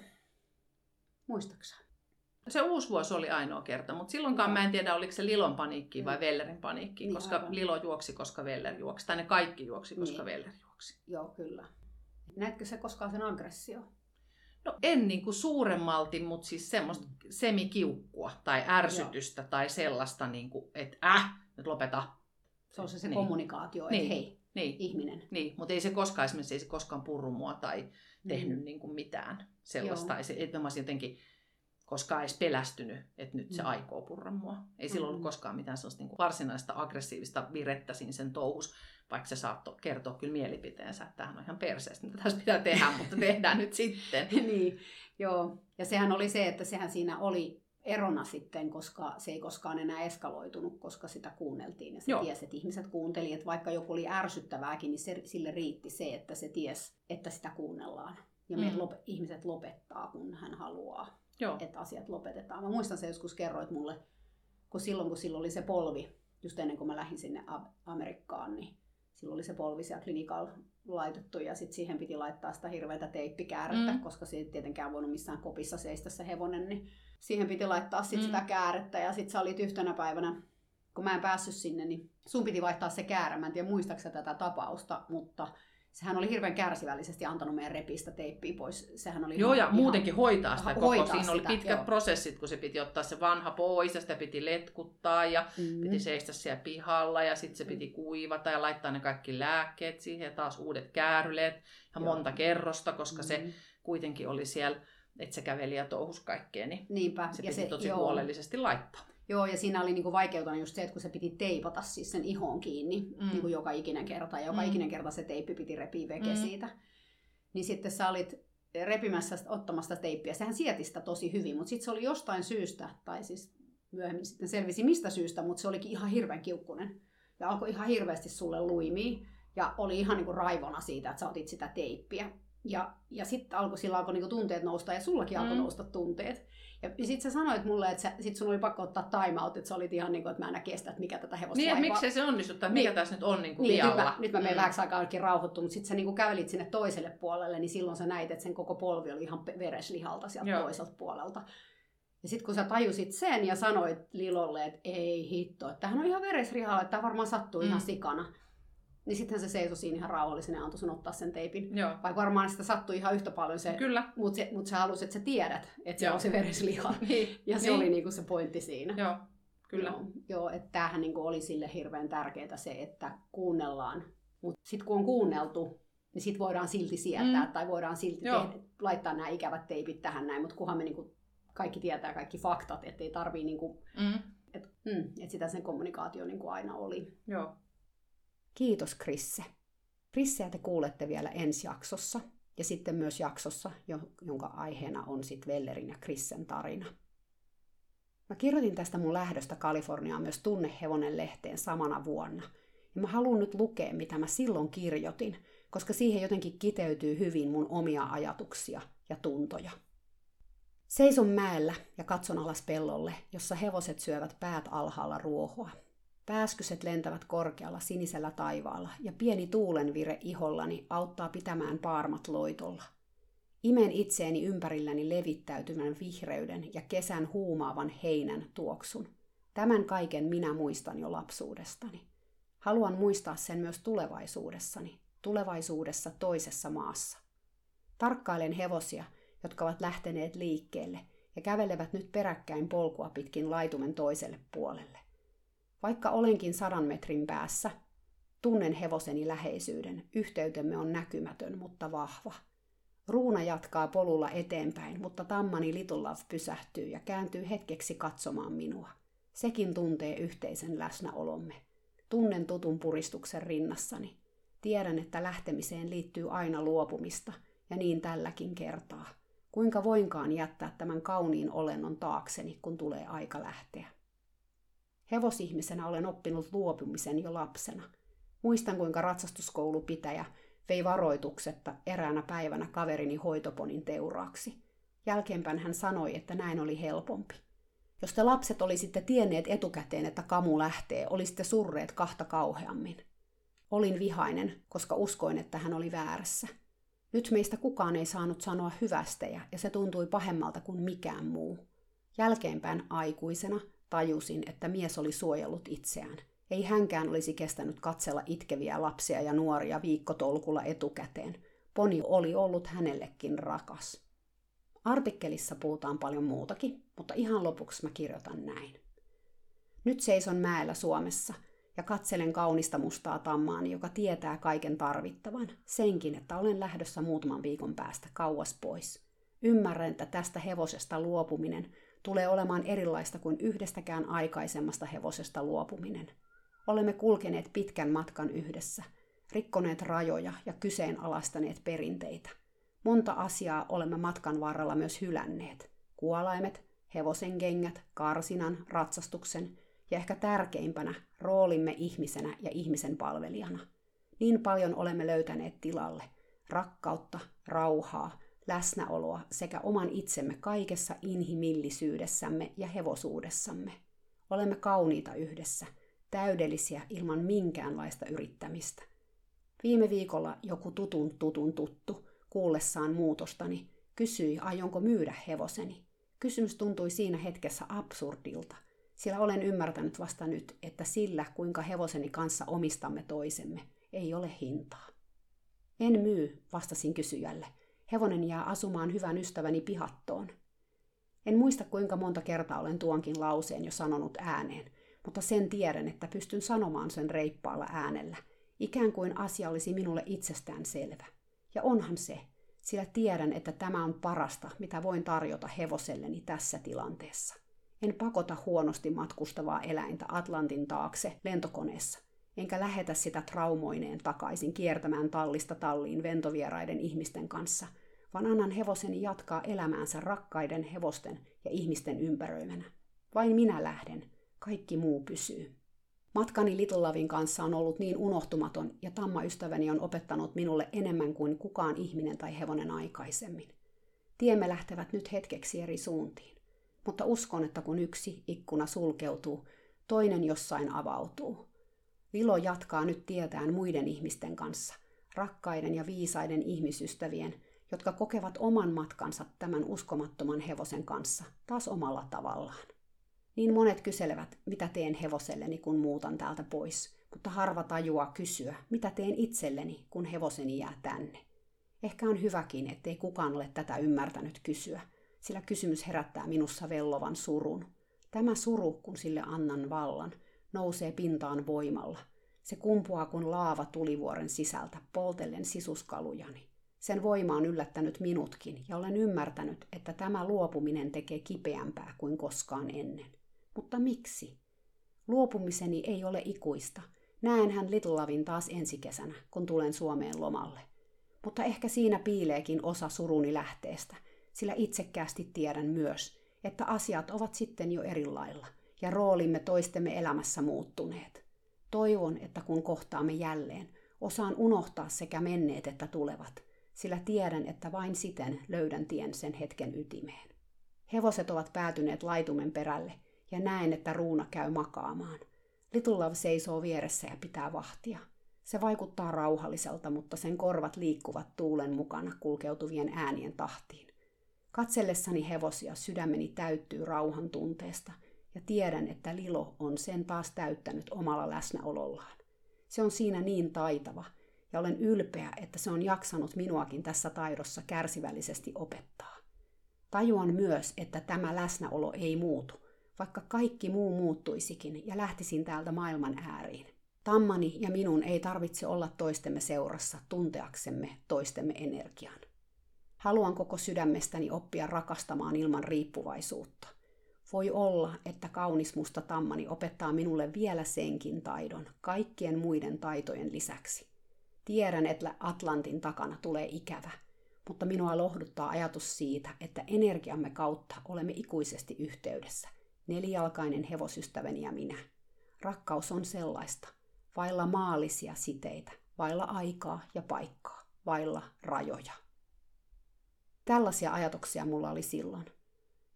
Muistaksä? Se uusi vuosi oli ainoa kerta, mutta silloinkaan Joo. mä en tiedä, oliko se Lilon paniikki vai Mm. Vellerin paniikki, Niin, koska aivan. Lilo juoksi, koska Veller juoksi. Tai ne kaikki juoksi, koska Niin. Veller juoksi. Joo, kyllä. Näetkö se koskaan sen aggressio? No en niin kuin suuremmalti, mutta siis semmoista semikiukkua tai ärsytystä tai sellaista, niin kuin, että äh, nyt lopeta. Se on se, se Niin. kommunikaatio, että Niin. hei, Niin, ihminen. niin, mutta ei se koskaan, esimerkiksi ei se koskaan purru mua tai tehnyt Mm. niin kuin mitään sellaista. Joo. Ei se, että mä olisin jotenkin koskaan edes pelästynyt, että nyt se Mm. aikoo purra mua. Ei sillä ollut Mm. koskaan mitään sellaista niin kuin varsinaista aggressiivista virettä siinä sen touhus, vaikka se saattoi kertoa kyllä mielipiteensä, että tämähän on ihan perseestä, mitä tässä pitää tehdä, mutta tehdään nyt sitten. niin, joo. Ja sehän oli se, että sehän siinä oli erona sitten, koska se ei koskaan enää eskaloitunut, koska sitä kuunneltiin. Ja se Joo. tiesi, että ihmiset kuunteli, että vaikka joku oli ärsyttävääkin, niin se, sille riitti se, että se ties, että sitä kuunnellaan. Ja me Mm. lop, ihmiset lopettaa, kun hän haluaa, Joo. että asiat lopetetaan. Mä muistan se joskus kerroit mulle, kun silloin kun silloin oli se polvi, just ennen kuin mä lähdin sinne Amerikkaan, niin silloin oli se polvi siellä klinikalla laitettu ja sitten siihen piti laittaa sitä hirveätä teippikäärettä, mm. koska se ei tietenkään voinut missään kopissa seistä se hevonen, niin siihen piti laittaa sit Mm. sitä käärettä ja sitten sä olit yhtenä päivänä, kun mä en päässyt sinne, niin sun piti vaihtaa se käärä. Mä en tiedä muistaaksä tätä tapausta, mutta sehän oli hirveän kärsivällisesti antanut meidän repistä teippiä pois. Sehän oli Joo, ihan- ja ihan- muutenkin hoitaa sitä koko. hoitaa Siinä oli sitä, pitkät joo. prosessit, kun se piti ottaa se vanha pois ja sitä piti letkuttaa ja Mm. piti seistä siellä pihalla ja sitten se piti kuivata ja laittaa ne kaikki lääkkeet siihen ja taas uudet kääryleet ja Joo. monta kerrosta, koska se Mm. kuitenkin oli siellä, että se käveli ja touhus kaikkea, niin Niinpä. se ja piti tosi joo. huolellisesti laittaa. Joo, ja siinä oli niinku vaikeutena just se, että kun se piti teipata siis sen ihon kiinni Mm. niinku joka ikinen kerta, ja joka Mm. ikinen kerta se teippi piti repiä veke Mm. siitä. Niin sitten sä olit repimässä, ottamasta teippiä. Sehän sieti sitä tosi hyvin, mutta sitten se oli jostain syystä, tai siis myöhemmin sitten selvisi mistä syystä, mutta se olikin ihan hirveän kiukkunen. Ja alkoi ihan hirveästi sulle luimia, ja oli ihan niinku raivona siitä, että sä otit sitä teippiä. Ja, ja sitten alkoi, sillä alkoi niinku tunteet nousta, ja sullakin alkoi Mm. nousta tunteet. Ja sitten sä sanoit mulle, että sä, sit sun oli pakko ottaa time out, että sä olit ihan niin kuin, että mä en kestä, että mikä tätä hevosta Niin, että vaivaa. miksei se onnistu, tai Niin. mikä tässä nyt on niin kuin Niin, nyt vialla. mä, nyt mä menen Mm. vähäksi aikaa oikein mutta sitten sä niin kävelit sinne toiselle puolelle, niin silloin sä näit, että sen koko polvi oli ihan vereslihalta sieltä Joo. toiselta puolelta. Ja sitten kun sä tajusit sen ja sanoit Lilolle, että ei hitto, että tämähän on ihan veresrihalla, että tämä varmaan sattuu Mm. ihan sikana. Niin sitten se seisoi siinä ihan rauhallisena ja antoi sun ottaa sen teipin. Joo, Vaikka varmaan sitä sattui ihan yhtä paljon se, kyllä. mutta mut sä halusit, että sä tiedät, että se Joo. on se veresliha. Niin. Ja se niin. oli niinku se pointti siinä. Joo, kyllä. Joo, joo että tämähän niinku oli sille hirveän tärkeää se, että kuunnellaan. Mutta sitten kun on kuunneltu, niin sitten voidaan silti sietää Mm. tai voidaan silti Joo. tehdä, laittaa nämä ikävät teipit tähän näin, mutta kunhan me niinku kaikki tietää kaikki faktat, ettei tarvii, niinku, Mm. että mm, et sitä sen kommunikaatio niinku aina oli. Joo. Kiitos Krisse. Krisseä te kuulette vielä ensi jaksossa ja sitten myös jaksossa, jo- jonka aiheena on sitten Vellerin ja Krissen tarina. Mä kirjoitin tästä mun lähdöstä Kaliforniaan myös Tunnehevonen lehteen samana vuonna. Ja mä haluan nyt lukea, mitä mä silloin kirjoitin, koska siihen jotenkin kiteytyy hyvin mun omia ajatuksia ja tuntoja. Seison mäellä ja katson alas pellolle, jossa hevoset syövät päät alhaalla ruohoa. Pääskyset lentävät korkealla sinisellä taivaalla ja pieni tuulenvire ihollani auttaa pitämään paarmat loitolla. Imen itseeni ympärilläni levittäytyvän vihreyden ja kesän huumaavan heinän tuoksun. Tämän kaiken minä muistan jo lapsuudestani. Haluan muistaa sen myös tulevaisuudessani, tulevaisuudessa toisessa maassa. Tarkkailen hevosia, jotka ovat lähteneet liikkeelle ja kävelevät nyt peräkkäin polkua pitkin laitumen toiselle puolelle. Vaikka olenkin sadan metrin päässä, tunnen hevoseni läheisyyden. Yhteytemme on näkymätön, mutta vahva. Ruuna jatkaa polulla eteenpäin, mutta tammani Little Love pysähtyy ja kääntyy hetkeksi katsomaan minua. Sekin tuntee yhteisen läsnäolomme. Tunnen tutun puristuksen rinnassani. Tiedän, että lähtemiseen liittyy aina luopumista, ja niin tälläkin kertaa. Kuinka voinkaan jättää tämän kauniin olennon taakseni, kun tulee aika lähteä? Hevosihmisenä olen oppinut luopumisen jo lapsena. Muistan, kuinka ratsastuskoulupitäjä vei varoituksetta eräänä päivänä kaverini hoitoponin teuraaksi. Jälkeenpäin hän sanoi, että näin oli helpompi. Jos te lapset olisitte tienneet etukäteen, että kamu lähtee, olisitte surreet kahta kauheammin. Olin vihainen, koska uskoin, että hän oli väärässä. Nyt meistä kukaan ei saanut sanoa hyvästejä, ja se tuntui pahemmalta kuin mikään muu. Jälkeenpäin aikuisena tajusin, että mies oli suojellut itseään. Ei hänkään olisi kestänyt katsella itkeviä lapsia ja nuoria viikkotolkulla etukäteen. Poni oli ollut hänellekin rakas. Artikkelissa puhutaan paljon muutakin, mutta ihan lopuksi mä kirjoitan näin. Nyt seison mäellä Suomessa ja katselen kaunista mustaa tammaani, joka tietää kaiken tarvittavan, senkin, että olen lähdössä muutaman viikon päästä kauas pois. Ymmärrän, että tästä hevosesta luopuminen tulee olemaan erilaista kuin yhdestäkään aikaisemmasta hevosesta luopuminen. Olemme kulkeneet pitkän matkan yhdessä, rikkoneet rajoja ja kyseenalaistaneet perinteitä. Monta asiaa olemme matkan varrella myös hylänneet. Kuolaimet, hevosen kengät, karsinan, ratsastuksen ja ehkä tärkeimpänä roolimme ihmisenä ja ihmisen palvelijana. Niin paljon olemme löytäneet tilalle rakkautta, rauhaa, läsnäoloa sekä oman itsemme kaikessa inhimillisyydessämme ja hevosuudessamme. Olemme kauniita yhdessä, täydellisiä ilman minkäänlaista yrittämistä. Viime viikolla joku tutun tutun tuttu, kuullessaan muutostani, kysyi, aionko myydä hevoseni. Kysymys tuntui siinä hetkessä absurdilta, sillä olen ymmärtänyt vasta nyt, että sillä, kuinka hevoseni kanssa omistamme toisemme, ei ole hintaa. En myy, vastasin kysyjälle. Hevonen jää asumaan hyvän ystäväni pihattoon. En muista kuinka monta kertaa olen tuonkin lauseen jo sanonut ääneen, mutta sen tiedän, että pystyn sanomaan sen reippaalla äänellä, ikään kuin asia olisi minulle itsestään selvä. Ja onhan se, sillä tiedän, että tämä on parasta, mitä voin tarjota hevoselleni tässä tilanteessa. En pakota huonosti matkustavaa eläintä Atlantin taakse lentokoneessa, enkä lähetä sitä traumoineen takaisin kiertämään tallista talliin ventovieraiden ihmisten kanssa, vaan annan hevoseni jatkaa elämäänsä rakkaiden hevosten ja ihmisten ympäröimänä. Vain minä lähden, kaikki muu pysyy. Matkani Little Lavin kanssa on ollut niin unohtumaton ja tamma-ystäväni on opettanut minulle enemmän kuin kukaan ihminen tai hevonen aikaisemmin. Tiemme lähtevät nyt hetkeksi eri suuntiin, mutta uskon, että kun yksi ikkuna sulkeutuu, toinen jossain avautuu. Lilo jatkaa nyt tietään muiden ihmisten kanssa, rakkaiden ja viisaiden ihmisystävien, jotka kokevat oman matkansa tämän uskomattoman hevosen kanssa taas omalla tavallaan. Niin monet kyselevät, mitä teen hevoselleni, kun muutan täältä pois, mutta harva tajuaa kysyä, mitä teen itselleni, kun hevoseni jää tänne. Ehkä on hyväkin, ettei kukaan ole tätä ymmärtänyt kysyä, sillä kysymys herättää minussa vellovan surun. Tämä suru, kun sille annan vallan, nousee pintaan voimalla. Se kumpuaa kuin laava tulivuoren sisältä, poltellen sisuskalujani. Sen voima on yllättänyt minutkin, ja olen ymmärtänyt, että tämä luopuminen tekee kipeämpää kuin koskaan ennen. Mutta miksi? Luopumiseni ei ole ikuista. Näen hän Little Lavin taas ensi kesänä, kun tulen Suomeen lomalle. Mutta ehkä siinä piileekin osa suruni lähteestä, sillä itsekkäästi tiedän myös, että asiat ovat sitten jo erilailla ja roolimme toistemme elämässä muuttuneet. Toivon, että kun kohtaamme jälleen, osaan unohtaa sekä menneet että tulevat, sillä tiedän, että vain siten löydän tien sen hetken ytimeen. Hevoset ovat päätyneet laitumen perälle ja näen, että Ruuna käy makaamaan. Little Love seisoo vieressä ja pitää vahtia. Se vaikuttaa rauhalliselta, mutta sen korvat liikkuvat tuulen mukana kulkeutuvien äänien tahtiin. Katsellessani hevosia sydämeni täyttyy rauhan tunteesta ja tiedän, että Lilo on sen taas täyttänyt omalla läsnäolollaan. Se on siinä niin taitava ja olen ylpeä, että se on jaksanut minuakin tässä taidossa kärsivällisesti opettaa. Tajuan myös, että tämä läsnäolo ei muutu, vaikka kaikki muu muuttuisikin ja lähtisin täältä maailman ääriin. Tammani ja minun ei tarvitse olla toistemme seurassa tunteaksemme toistemme energian. Haluan koko sydämestäni oppia rakastamaan ilman riippuvaisuutta. Voi olla, että kaunis musta tammani opettaa minulle vielä senkin taidon, kaikkien muiden taitojen lisäksi. Tiedän, että Atlantin takana tulee ikävä, mutta minua lohduttaa ajatus siitä, että energiamme kautta olemme ikuisesti yhteydessä – nelijalkainen hevosystäväni ja minä. Rakkaus on sellaista, vailla maallisia siteitä, vailla aikaa ja paikkaa, vailla rajoja. Tällaisia ajatuksia mulla oli silloin.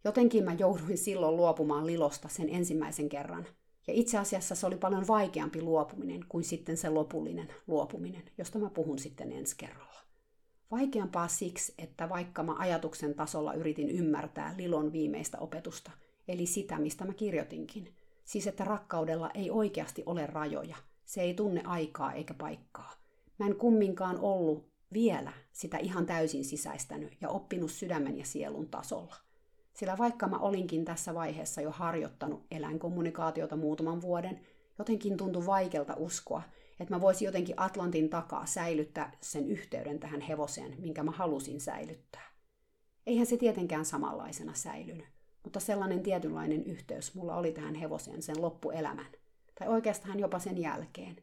Jotenkin mä jouduin silloin luopumaan Lilosta sen ensimmäisen kerran. Ja itse asiassa se oli paljon vaikeampi luopuminen kuin sitten se lopullinen luopuminen, josta mä puhun sitten ensi kerralla. Vaikeampaa siksi, että vaikka mä ajatuksen tasolla yritin ymmärtää Lilon viimeistä opetusta – eli sitä, mistä mä kirjoitinkin. Siis, että rakkaudella ei oikeasti ole rajoja. Se ei tunne aikaa eikä paikkaa. Mä en kumminkaan ollut vielä sitä ihan täysin sisäistänyt ja oppinut sydämen ja sielun tasolla. Sillä vaikka mä olinkin tässä vaiheessa jo harjoittanut eläinkommunikaatiota muutaman vuoden, jotenkin tuntui vaikelta uskoa, että mä voisin jotenkin Atlantin takaa säilyttää sen yhteyden tähän hevoseen, minkä mä halusin säilyttää. Eihän se tietenkään samanlaisena säilynyt mutta sellainen tietynlainen yhteys mulla oli tähän hevoseen sen loppuelämän, tai oikeastaan jopa sen jälkeen.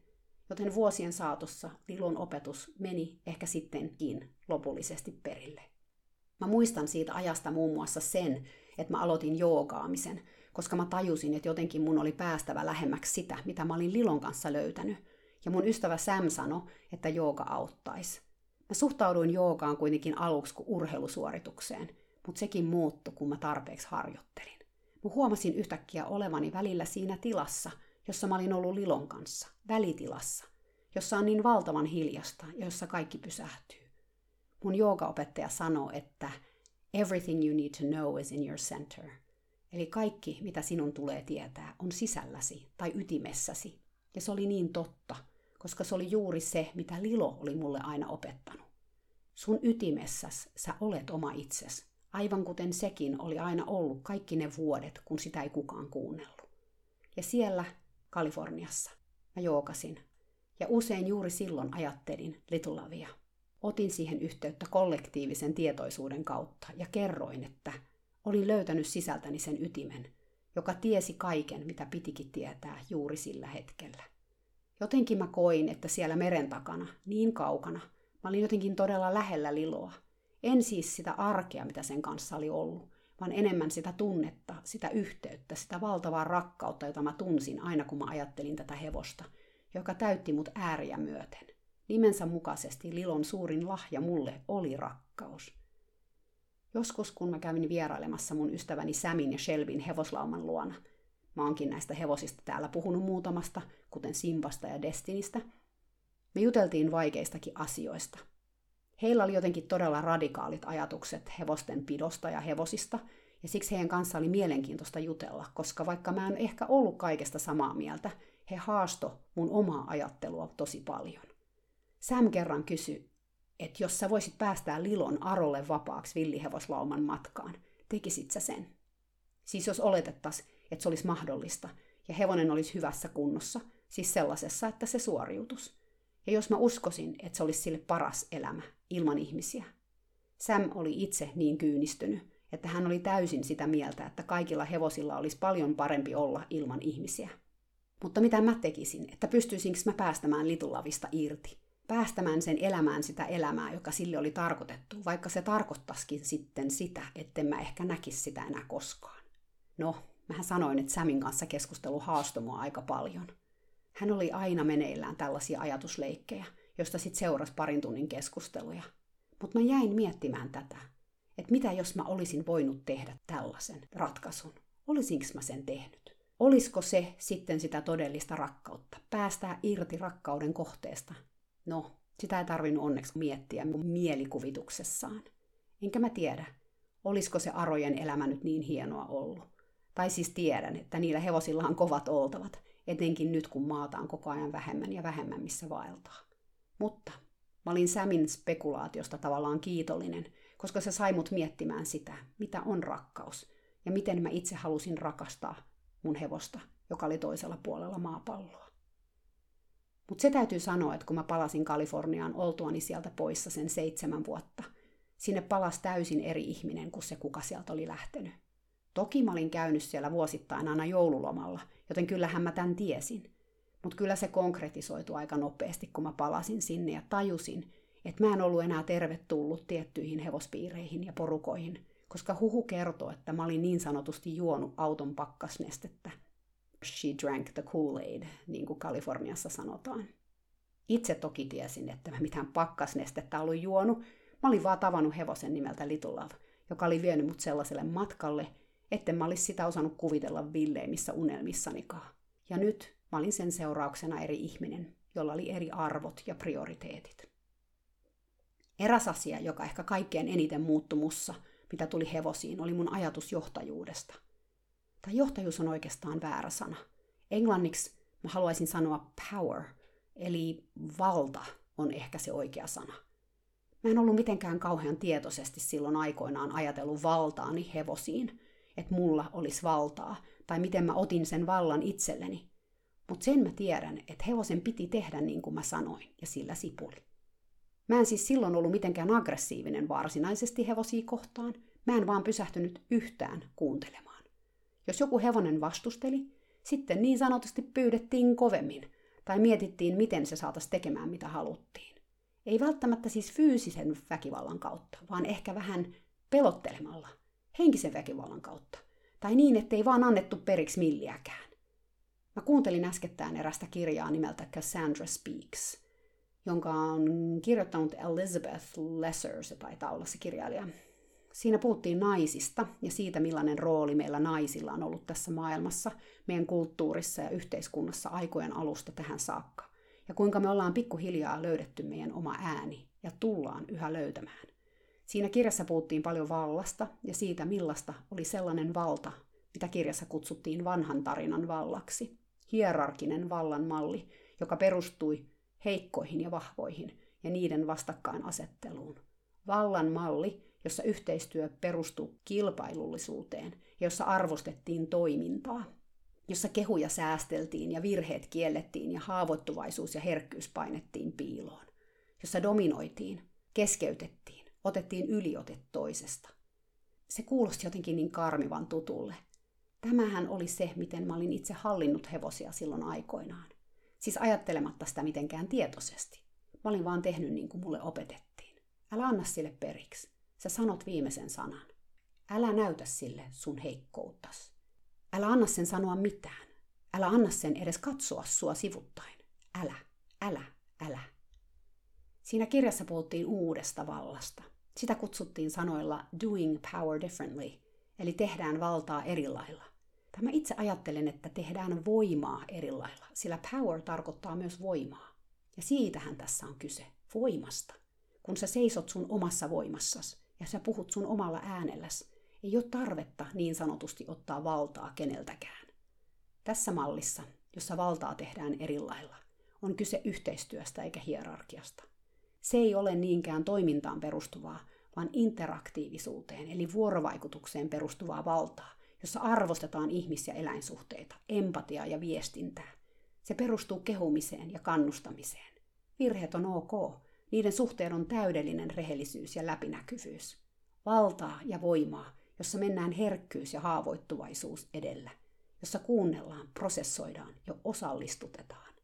Joten vuosien saatossa Lilun opetus meni ehkä sittenkin lopullisesti perille. Mä muistan siitä ajasta muun muassa sen, että mä aloitin joogaamisen, koska mä tajusin, että jotenkin mun oli päästävä lähemmäksi sitä, mitä mä olin Lilon kanssa löytänyt. Ja mun ystävä Sam sanoi, että jooga auttaisi. Mä suhtauduin joogaan kuitenkin aluksi kuin urheilusuoritukseen, mutta sekin muuttui, kun mä tarpeeksi harjoittelin. Mä huomasin yhtäkkiä olevani välillä siinä tilassa, jossa mä olin ollut Lilon kanssa, välitilassa, jossa on niin valtavan hiljasta ja jossa kaikki pysähtyy. Mun joogaopettaja sanoo, että everything you need to know is in your center. Eli kaikki, mitä sinun tulee tietää, on sisälläsi tai ytimessäsi. Ja se oli niin totta, koska se oli juuri se, mitä Lilo oli mulle aina opettanut. Sun ytimessäs sä olet oma itses, aivan kuten sekin oli aina ollut kaikki ne vuodet, kun sitä ei kukaan kuunnellut. Ja siellä, Kaliforniassa, mä jookasin. Ja usein juuri silloin ajattelin Litulavia. Otin siihen yhteyttä kollektiivisen tietoisuuden kautta ja kerroin, että olin löytänyt sisältäni sen ytimen, joka tiesi kaiken, mitä pitikin tietää juuri sillä hetkellä. Jotenkin mä koin, että siellä meren takana, niin kaukana, mä olin jotenkin todella lähellä Liloa. En siis sitä arkea, mitä sen kanssa oli ollut, vaan enemmän sitä tunnetta, sitä yhteyttä, sitä valtavaa rakkautta, jota mä tunsin aina kun mä ajattelin tätä hevosta, joka täytti mut ääriä myöten. Nimensä mukaisesti Lilon suurin lahja mulle oli rakkaus. Joskus kun mä kävin vierailemassa mun ystäväni Samin ja Shelbin hevoslauman luona, mä oonkin näistä hevosista täällä puhunut muutamasta, kuten Simbasta ja Destinistä, me juteltiin vaikeistakin asioista. Heillä oli jotenkin todella radikaalit ajatukset hevosten pidosta ja hevosista, ja siksi heidän kanssa oli mielenkiintoista jutella, koska vaikka mä en ehkä ollut kaikesta samaa mieltä, he haasto mun omaa ajattelua tosi paljon. Sam kerran kysyi, että jos sä voisit päästää Lilon Arolle vapaaksi villihevoslauman matkaan, tekisit sä sen? Siis jos oletettas, että se olisi mahdollista ja hevonen olisi hyvässä kunnossa, siis sellaisessa, että se suoriutus. Ja jos mä uskosin, että se olisi sille paras elämä ilman ihmisiä. Sam oli itse niin kyynistynyt, että hän oli täysin sitä mieltä, että kaikilla hevosilla olisi paljon parempi olla ilman ihmisiä. Mutta mitä mä tekisin, että pystyisinkö mä päästämään litulavista irti? Päästämään sen elämään sitä elämää, joka sille oli tarkoitettu, vaikka se tarkoittaisikin sitten sitä, etten mä ehkä näkisi sitä enää koskaan. No, mähän sanoin, että Samin kanssa keskustelu haastoi mua aika paljon. Hän oli aina meneillään tällaisia ajatusleikkejä, josta sitten seurasi parin tunnin keskusteluja. Mutta mä jäin miettimään tätä, että mitä jos mä olisin voinut tehdä tällaisen ratkaisun? Olisinko mä sen tehnyt? Olisiko se sitten sitä todellista rakkautta? Päästää irti rakkauden kohteesta No, sitä ei tarvinnut onneksi miettiä mielikuvituksessaan. Enkä mä tiedä, olisiko se arojen elämä nyt niin hienoa ollut. Tai siis tiedän, että niillä hevosilla on kovat oltavat, etenkin nyt kun maata on koko ajan vähemmän ja vähemmän missä vaeltaa. Mutta mä olin Sämin spekulaatiosta tavallaan kiitollinen, koska se sai mut miettimään sitä, mitä on rakkaus ja miten mä itse halusin rakastaa mun hevosta, joka oli toisella puolella maapalloa. Mutta se täytyy sanoa, että kun mä palasin Kaliforniaan oltuani sieltä poissa sen seitsemän vuotta, sinne palasi täysin eri ihminen kuin se, kuka sieltä oli lähtenyt. Toki mä olin käynyt siellä vuosittain aina joululomalla, joten kyllähän mä tämän tiesin. Mutta kyllä se konkretisoitu aika nopeasti, kun mä palasin sinne ja tajusin, että mä en ollut enää tervetullut tiettyihin hevospiireihin ja porukoihin, koska huhu kertoo, että mä olin niin sanotusti juonut auton pakkasnestettä – she drank the Kool-Aid, niin kuin Kaliforniassa sanotaan. Itse toki tiesin, että mä mitään pakkasnestettä ollut juonut. Mä olin vaan tavannut hevosen nimeltä Little Love, joka oli vienyt mut sellaiselle matkalle, etten mä olisi sitä osannut kuvitella villeimmissä unelmissanikaan. Ja nyt mä olin sen seurauksena eri ihminen, jolla oli eri arvot ja prioriteetit. Eräs asia, joka ehkä kaikkein eniten muuttui mussa, mitä tuli hevosiin, oli mun ajatus johtajuudesta – tai johtajuus on oikeastaan väärä sana. Englanniksi mä haluaisin sanoa power, eli valta on ehkä se oikea sana. Mä en ollut mitenkään kauhean tietoisesti silloin aikoinaan ajatellut valtaani hevosiin, että mulla olisi valtaa, tai miten mä otin sen vallan itselleni. Mutta sen mä tiedän, että hevosen piti tehdä niin kuin mä sanoin, ja sillä sipuli. Mä en siis silloin ollut mitenkään aggressiivinen varsinaisesti hevosia kohtaan, mä en vaan pysähtynyt yhtään kuuntelemaan. Jos joku hevonen vastusteli, sitten niin sanotusti pyydettiin kovemmin, tai mietittiin, miten se saataisiin tekemään, mitä haluttiin. Ei välttämättä siis fyysisen väkivallan kautta, vaan ehkä vähän pelottelemalla. henkisen väkivallan kautta. Tai niin, ettei vaan annettu periksi milliäkään. Mä kuuntelin äskettäin erästä kirjaa nimeltä Cassandra Speaks, jonka on kirjoittanut Elizabeth Lesser, se taitaa olla se kirjailija. Siinä puhuttiin naisista ja siitä, millainen rooli meillä naisilla on ollut tässä maailmassa, meidän kulttuurissa ja yhteiskunnassa aikojen alusta tähän saakka. Ja kuinka me ollaan pikkuhiljaa löydetty meidän oma ääni ja tullaan yhä löytämään. Siinä kirjassa puhuttiin paljon vallasta ja siitä, millaista oli sellainen valta, mitä kirjassa kutsuttiin vanhan tarinan vallaksi. Hierarkinen vallan malli, joka perustui heikkoihin ja vahvoihin ja niiden vastakkainasetteluun. Vallan malli, jossa yhteistyö perustui kilpailullisuuteen ja jossa arvostettiin toimintaa, jossa kehuja säästeltiin ja virheet kiellettiin ja haavoittuvaisuus ja herkkyys painettiin piiloon, jossa dominoitiin, keskeytettiin, otettiin yliote toisesta. Se kuulosti jotenkin niin karmivan tutulle. Tämähän oli se, miten mä olin itse hallinnut hevosia silloin aikoinaan. Siis ajattelematta sitä mitenkään tietoisesti. Mä olin vaan tehnyt niin kuin mulle opetettiin. Älä anna sille periksi. Sä sanot viimeisen sanan. Älä näytä sille sun heikkouttas. Älä anna sen sanoa mitään. Älä anna sen edes katsoa sua sivuttain. Älä, älä, älä. Siinä kirjassa puhuttiin uudesta vallasta. Sitä kutsuttiin sanoilla doing power differently, eli tehdään valtaa eri lailla. Tämä itse ajattelen, että tehdään voimaa eri lailla, sillä power tarkoittaa myös voimaa. Ja siitähän tässä on kyse, voimasta. Kun sä seisot sun omassa voimassasi ja sä puhut sun omalla äänelläsi, ei ole tarvetta niin sanotusti ottaa valtaa keneltäkään. Tässä mallissa, jossa valtaa tehdään eri lailla, on kyse yhteistyöstä eikä hierarkiasta. Se ei ole niinkään toimintaan perustuvaa, vaan interaktiivisuuteen eli vuorovaikutukseen perustuvaa valtaa, jossa arvostetaan ihmis- ja eläinsuhteita, empatiaa ja viestintää. Se perustuu kehumiseen ja kannustamiseen. Virheet on ok, niiden suhteen on täydellinen rehellisyys ja läpinäkyvyys. Valtaa ja voimaa, jossa mennään herkkyys ja haavoittuvaisuus edellä, jossa kuunnellaan, prosessoidaan ja osallistutetaan.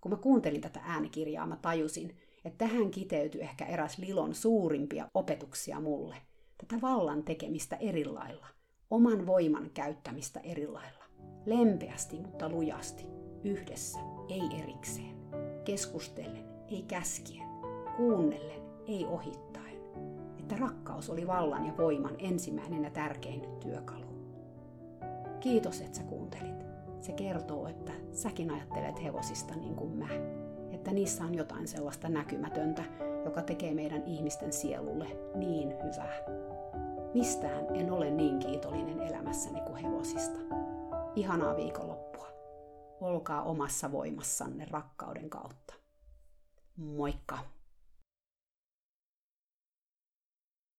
Kun mä kuuntelin tätä äänikirjaa, mä tajusin, että tähän kiteytyi ehkä eräs Lilon suurimpia opetuksia mulle. Tätä vallan tekemistä eri lailla, oman voiman käyttämistä eri lailla. Lempeästi, mutta lujasti, yhdessä, ei erikseen. Keskustellen, ei käskien. Kuunnellen, ei ohittaen. Että rakkaus oli vallan ja voiman ensimmäinen ja tärkein työkalu. Kiitos, että sä kuuntelit. Se kertoo, että säkin ajattelet hevosista niin kuin mä että niissä on jotain sellaista näkymätöntä, joka tekee meidän ihmisten sielulle niin hyvää. Mistään en ole niin kiitollinen elämässäni kuin hevosista. Ihanaa viikonloppua. Olkaa omassa voimassanne rakkauden kautta. Moikka!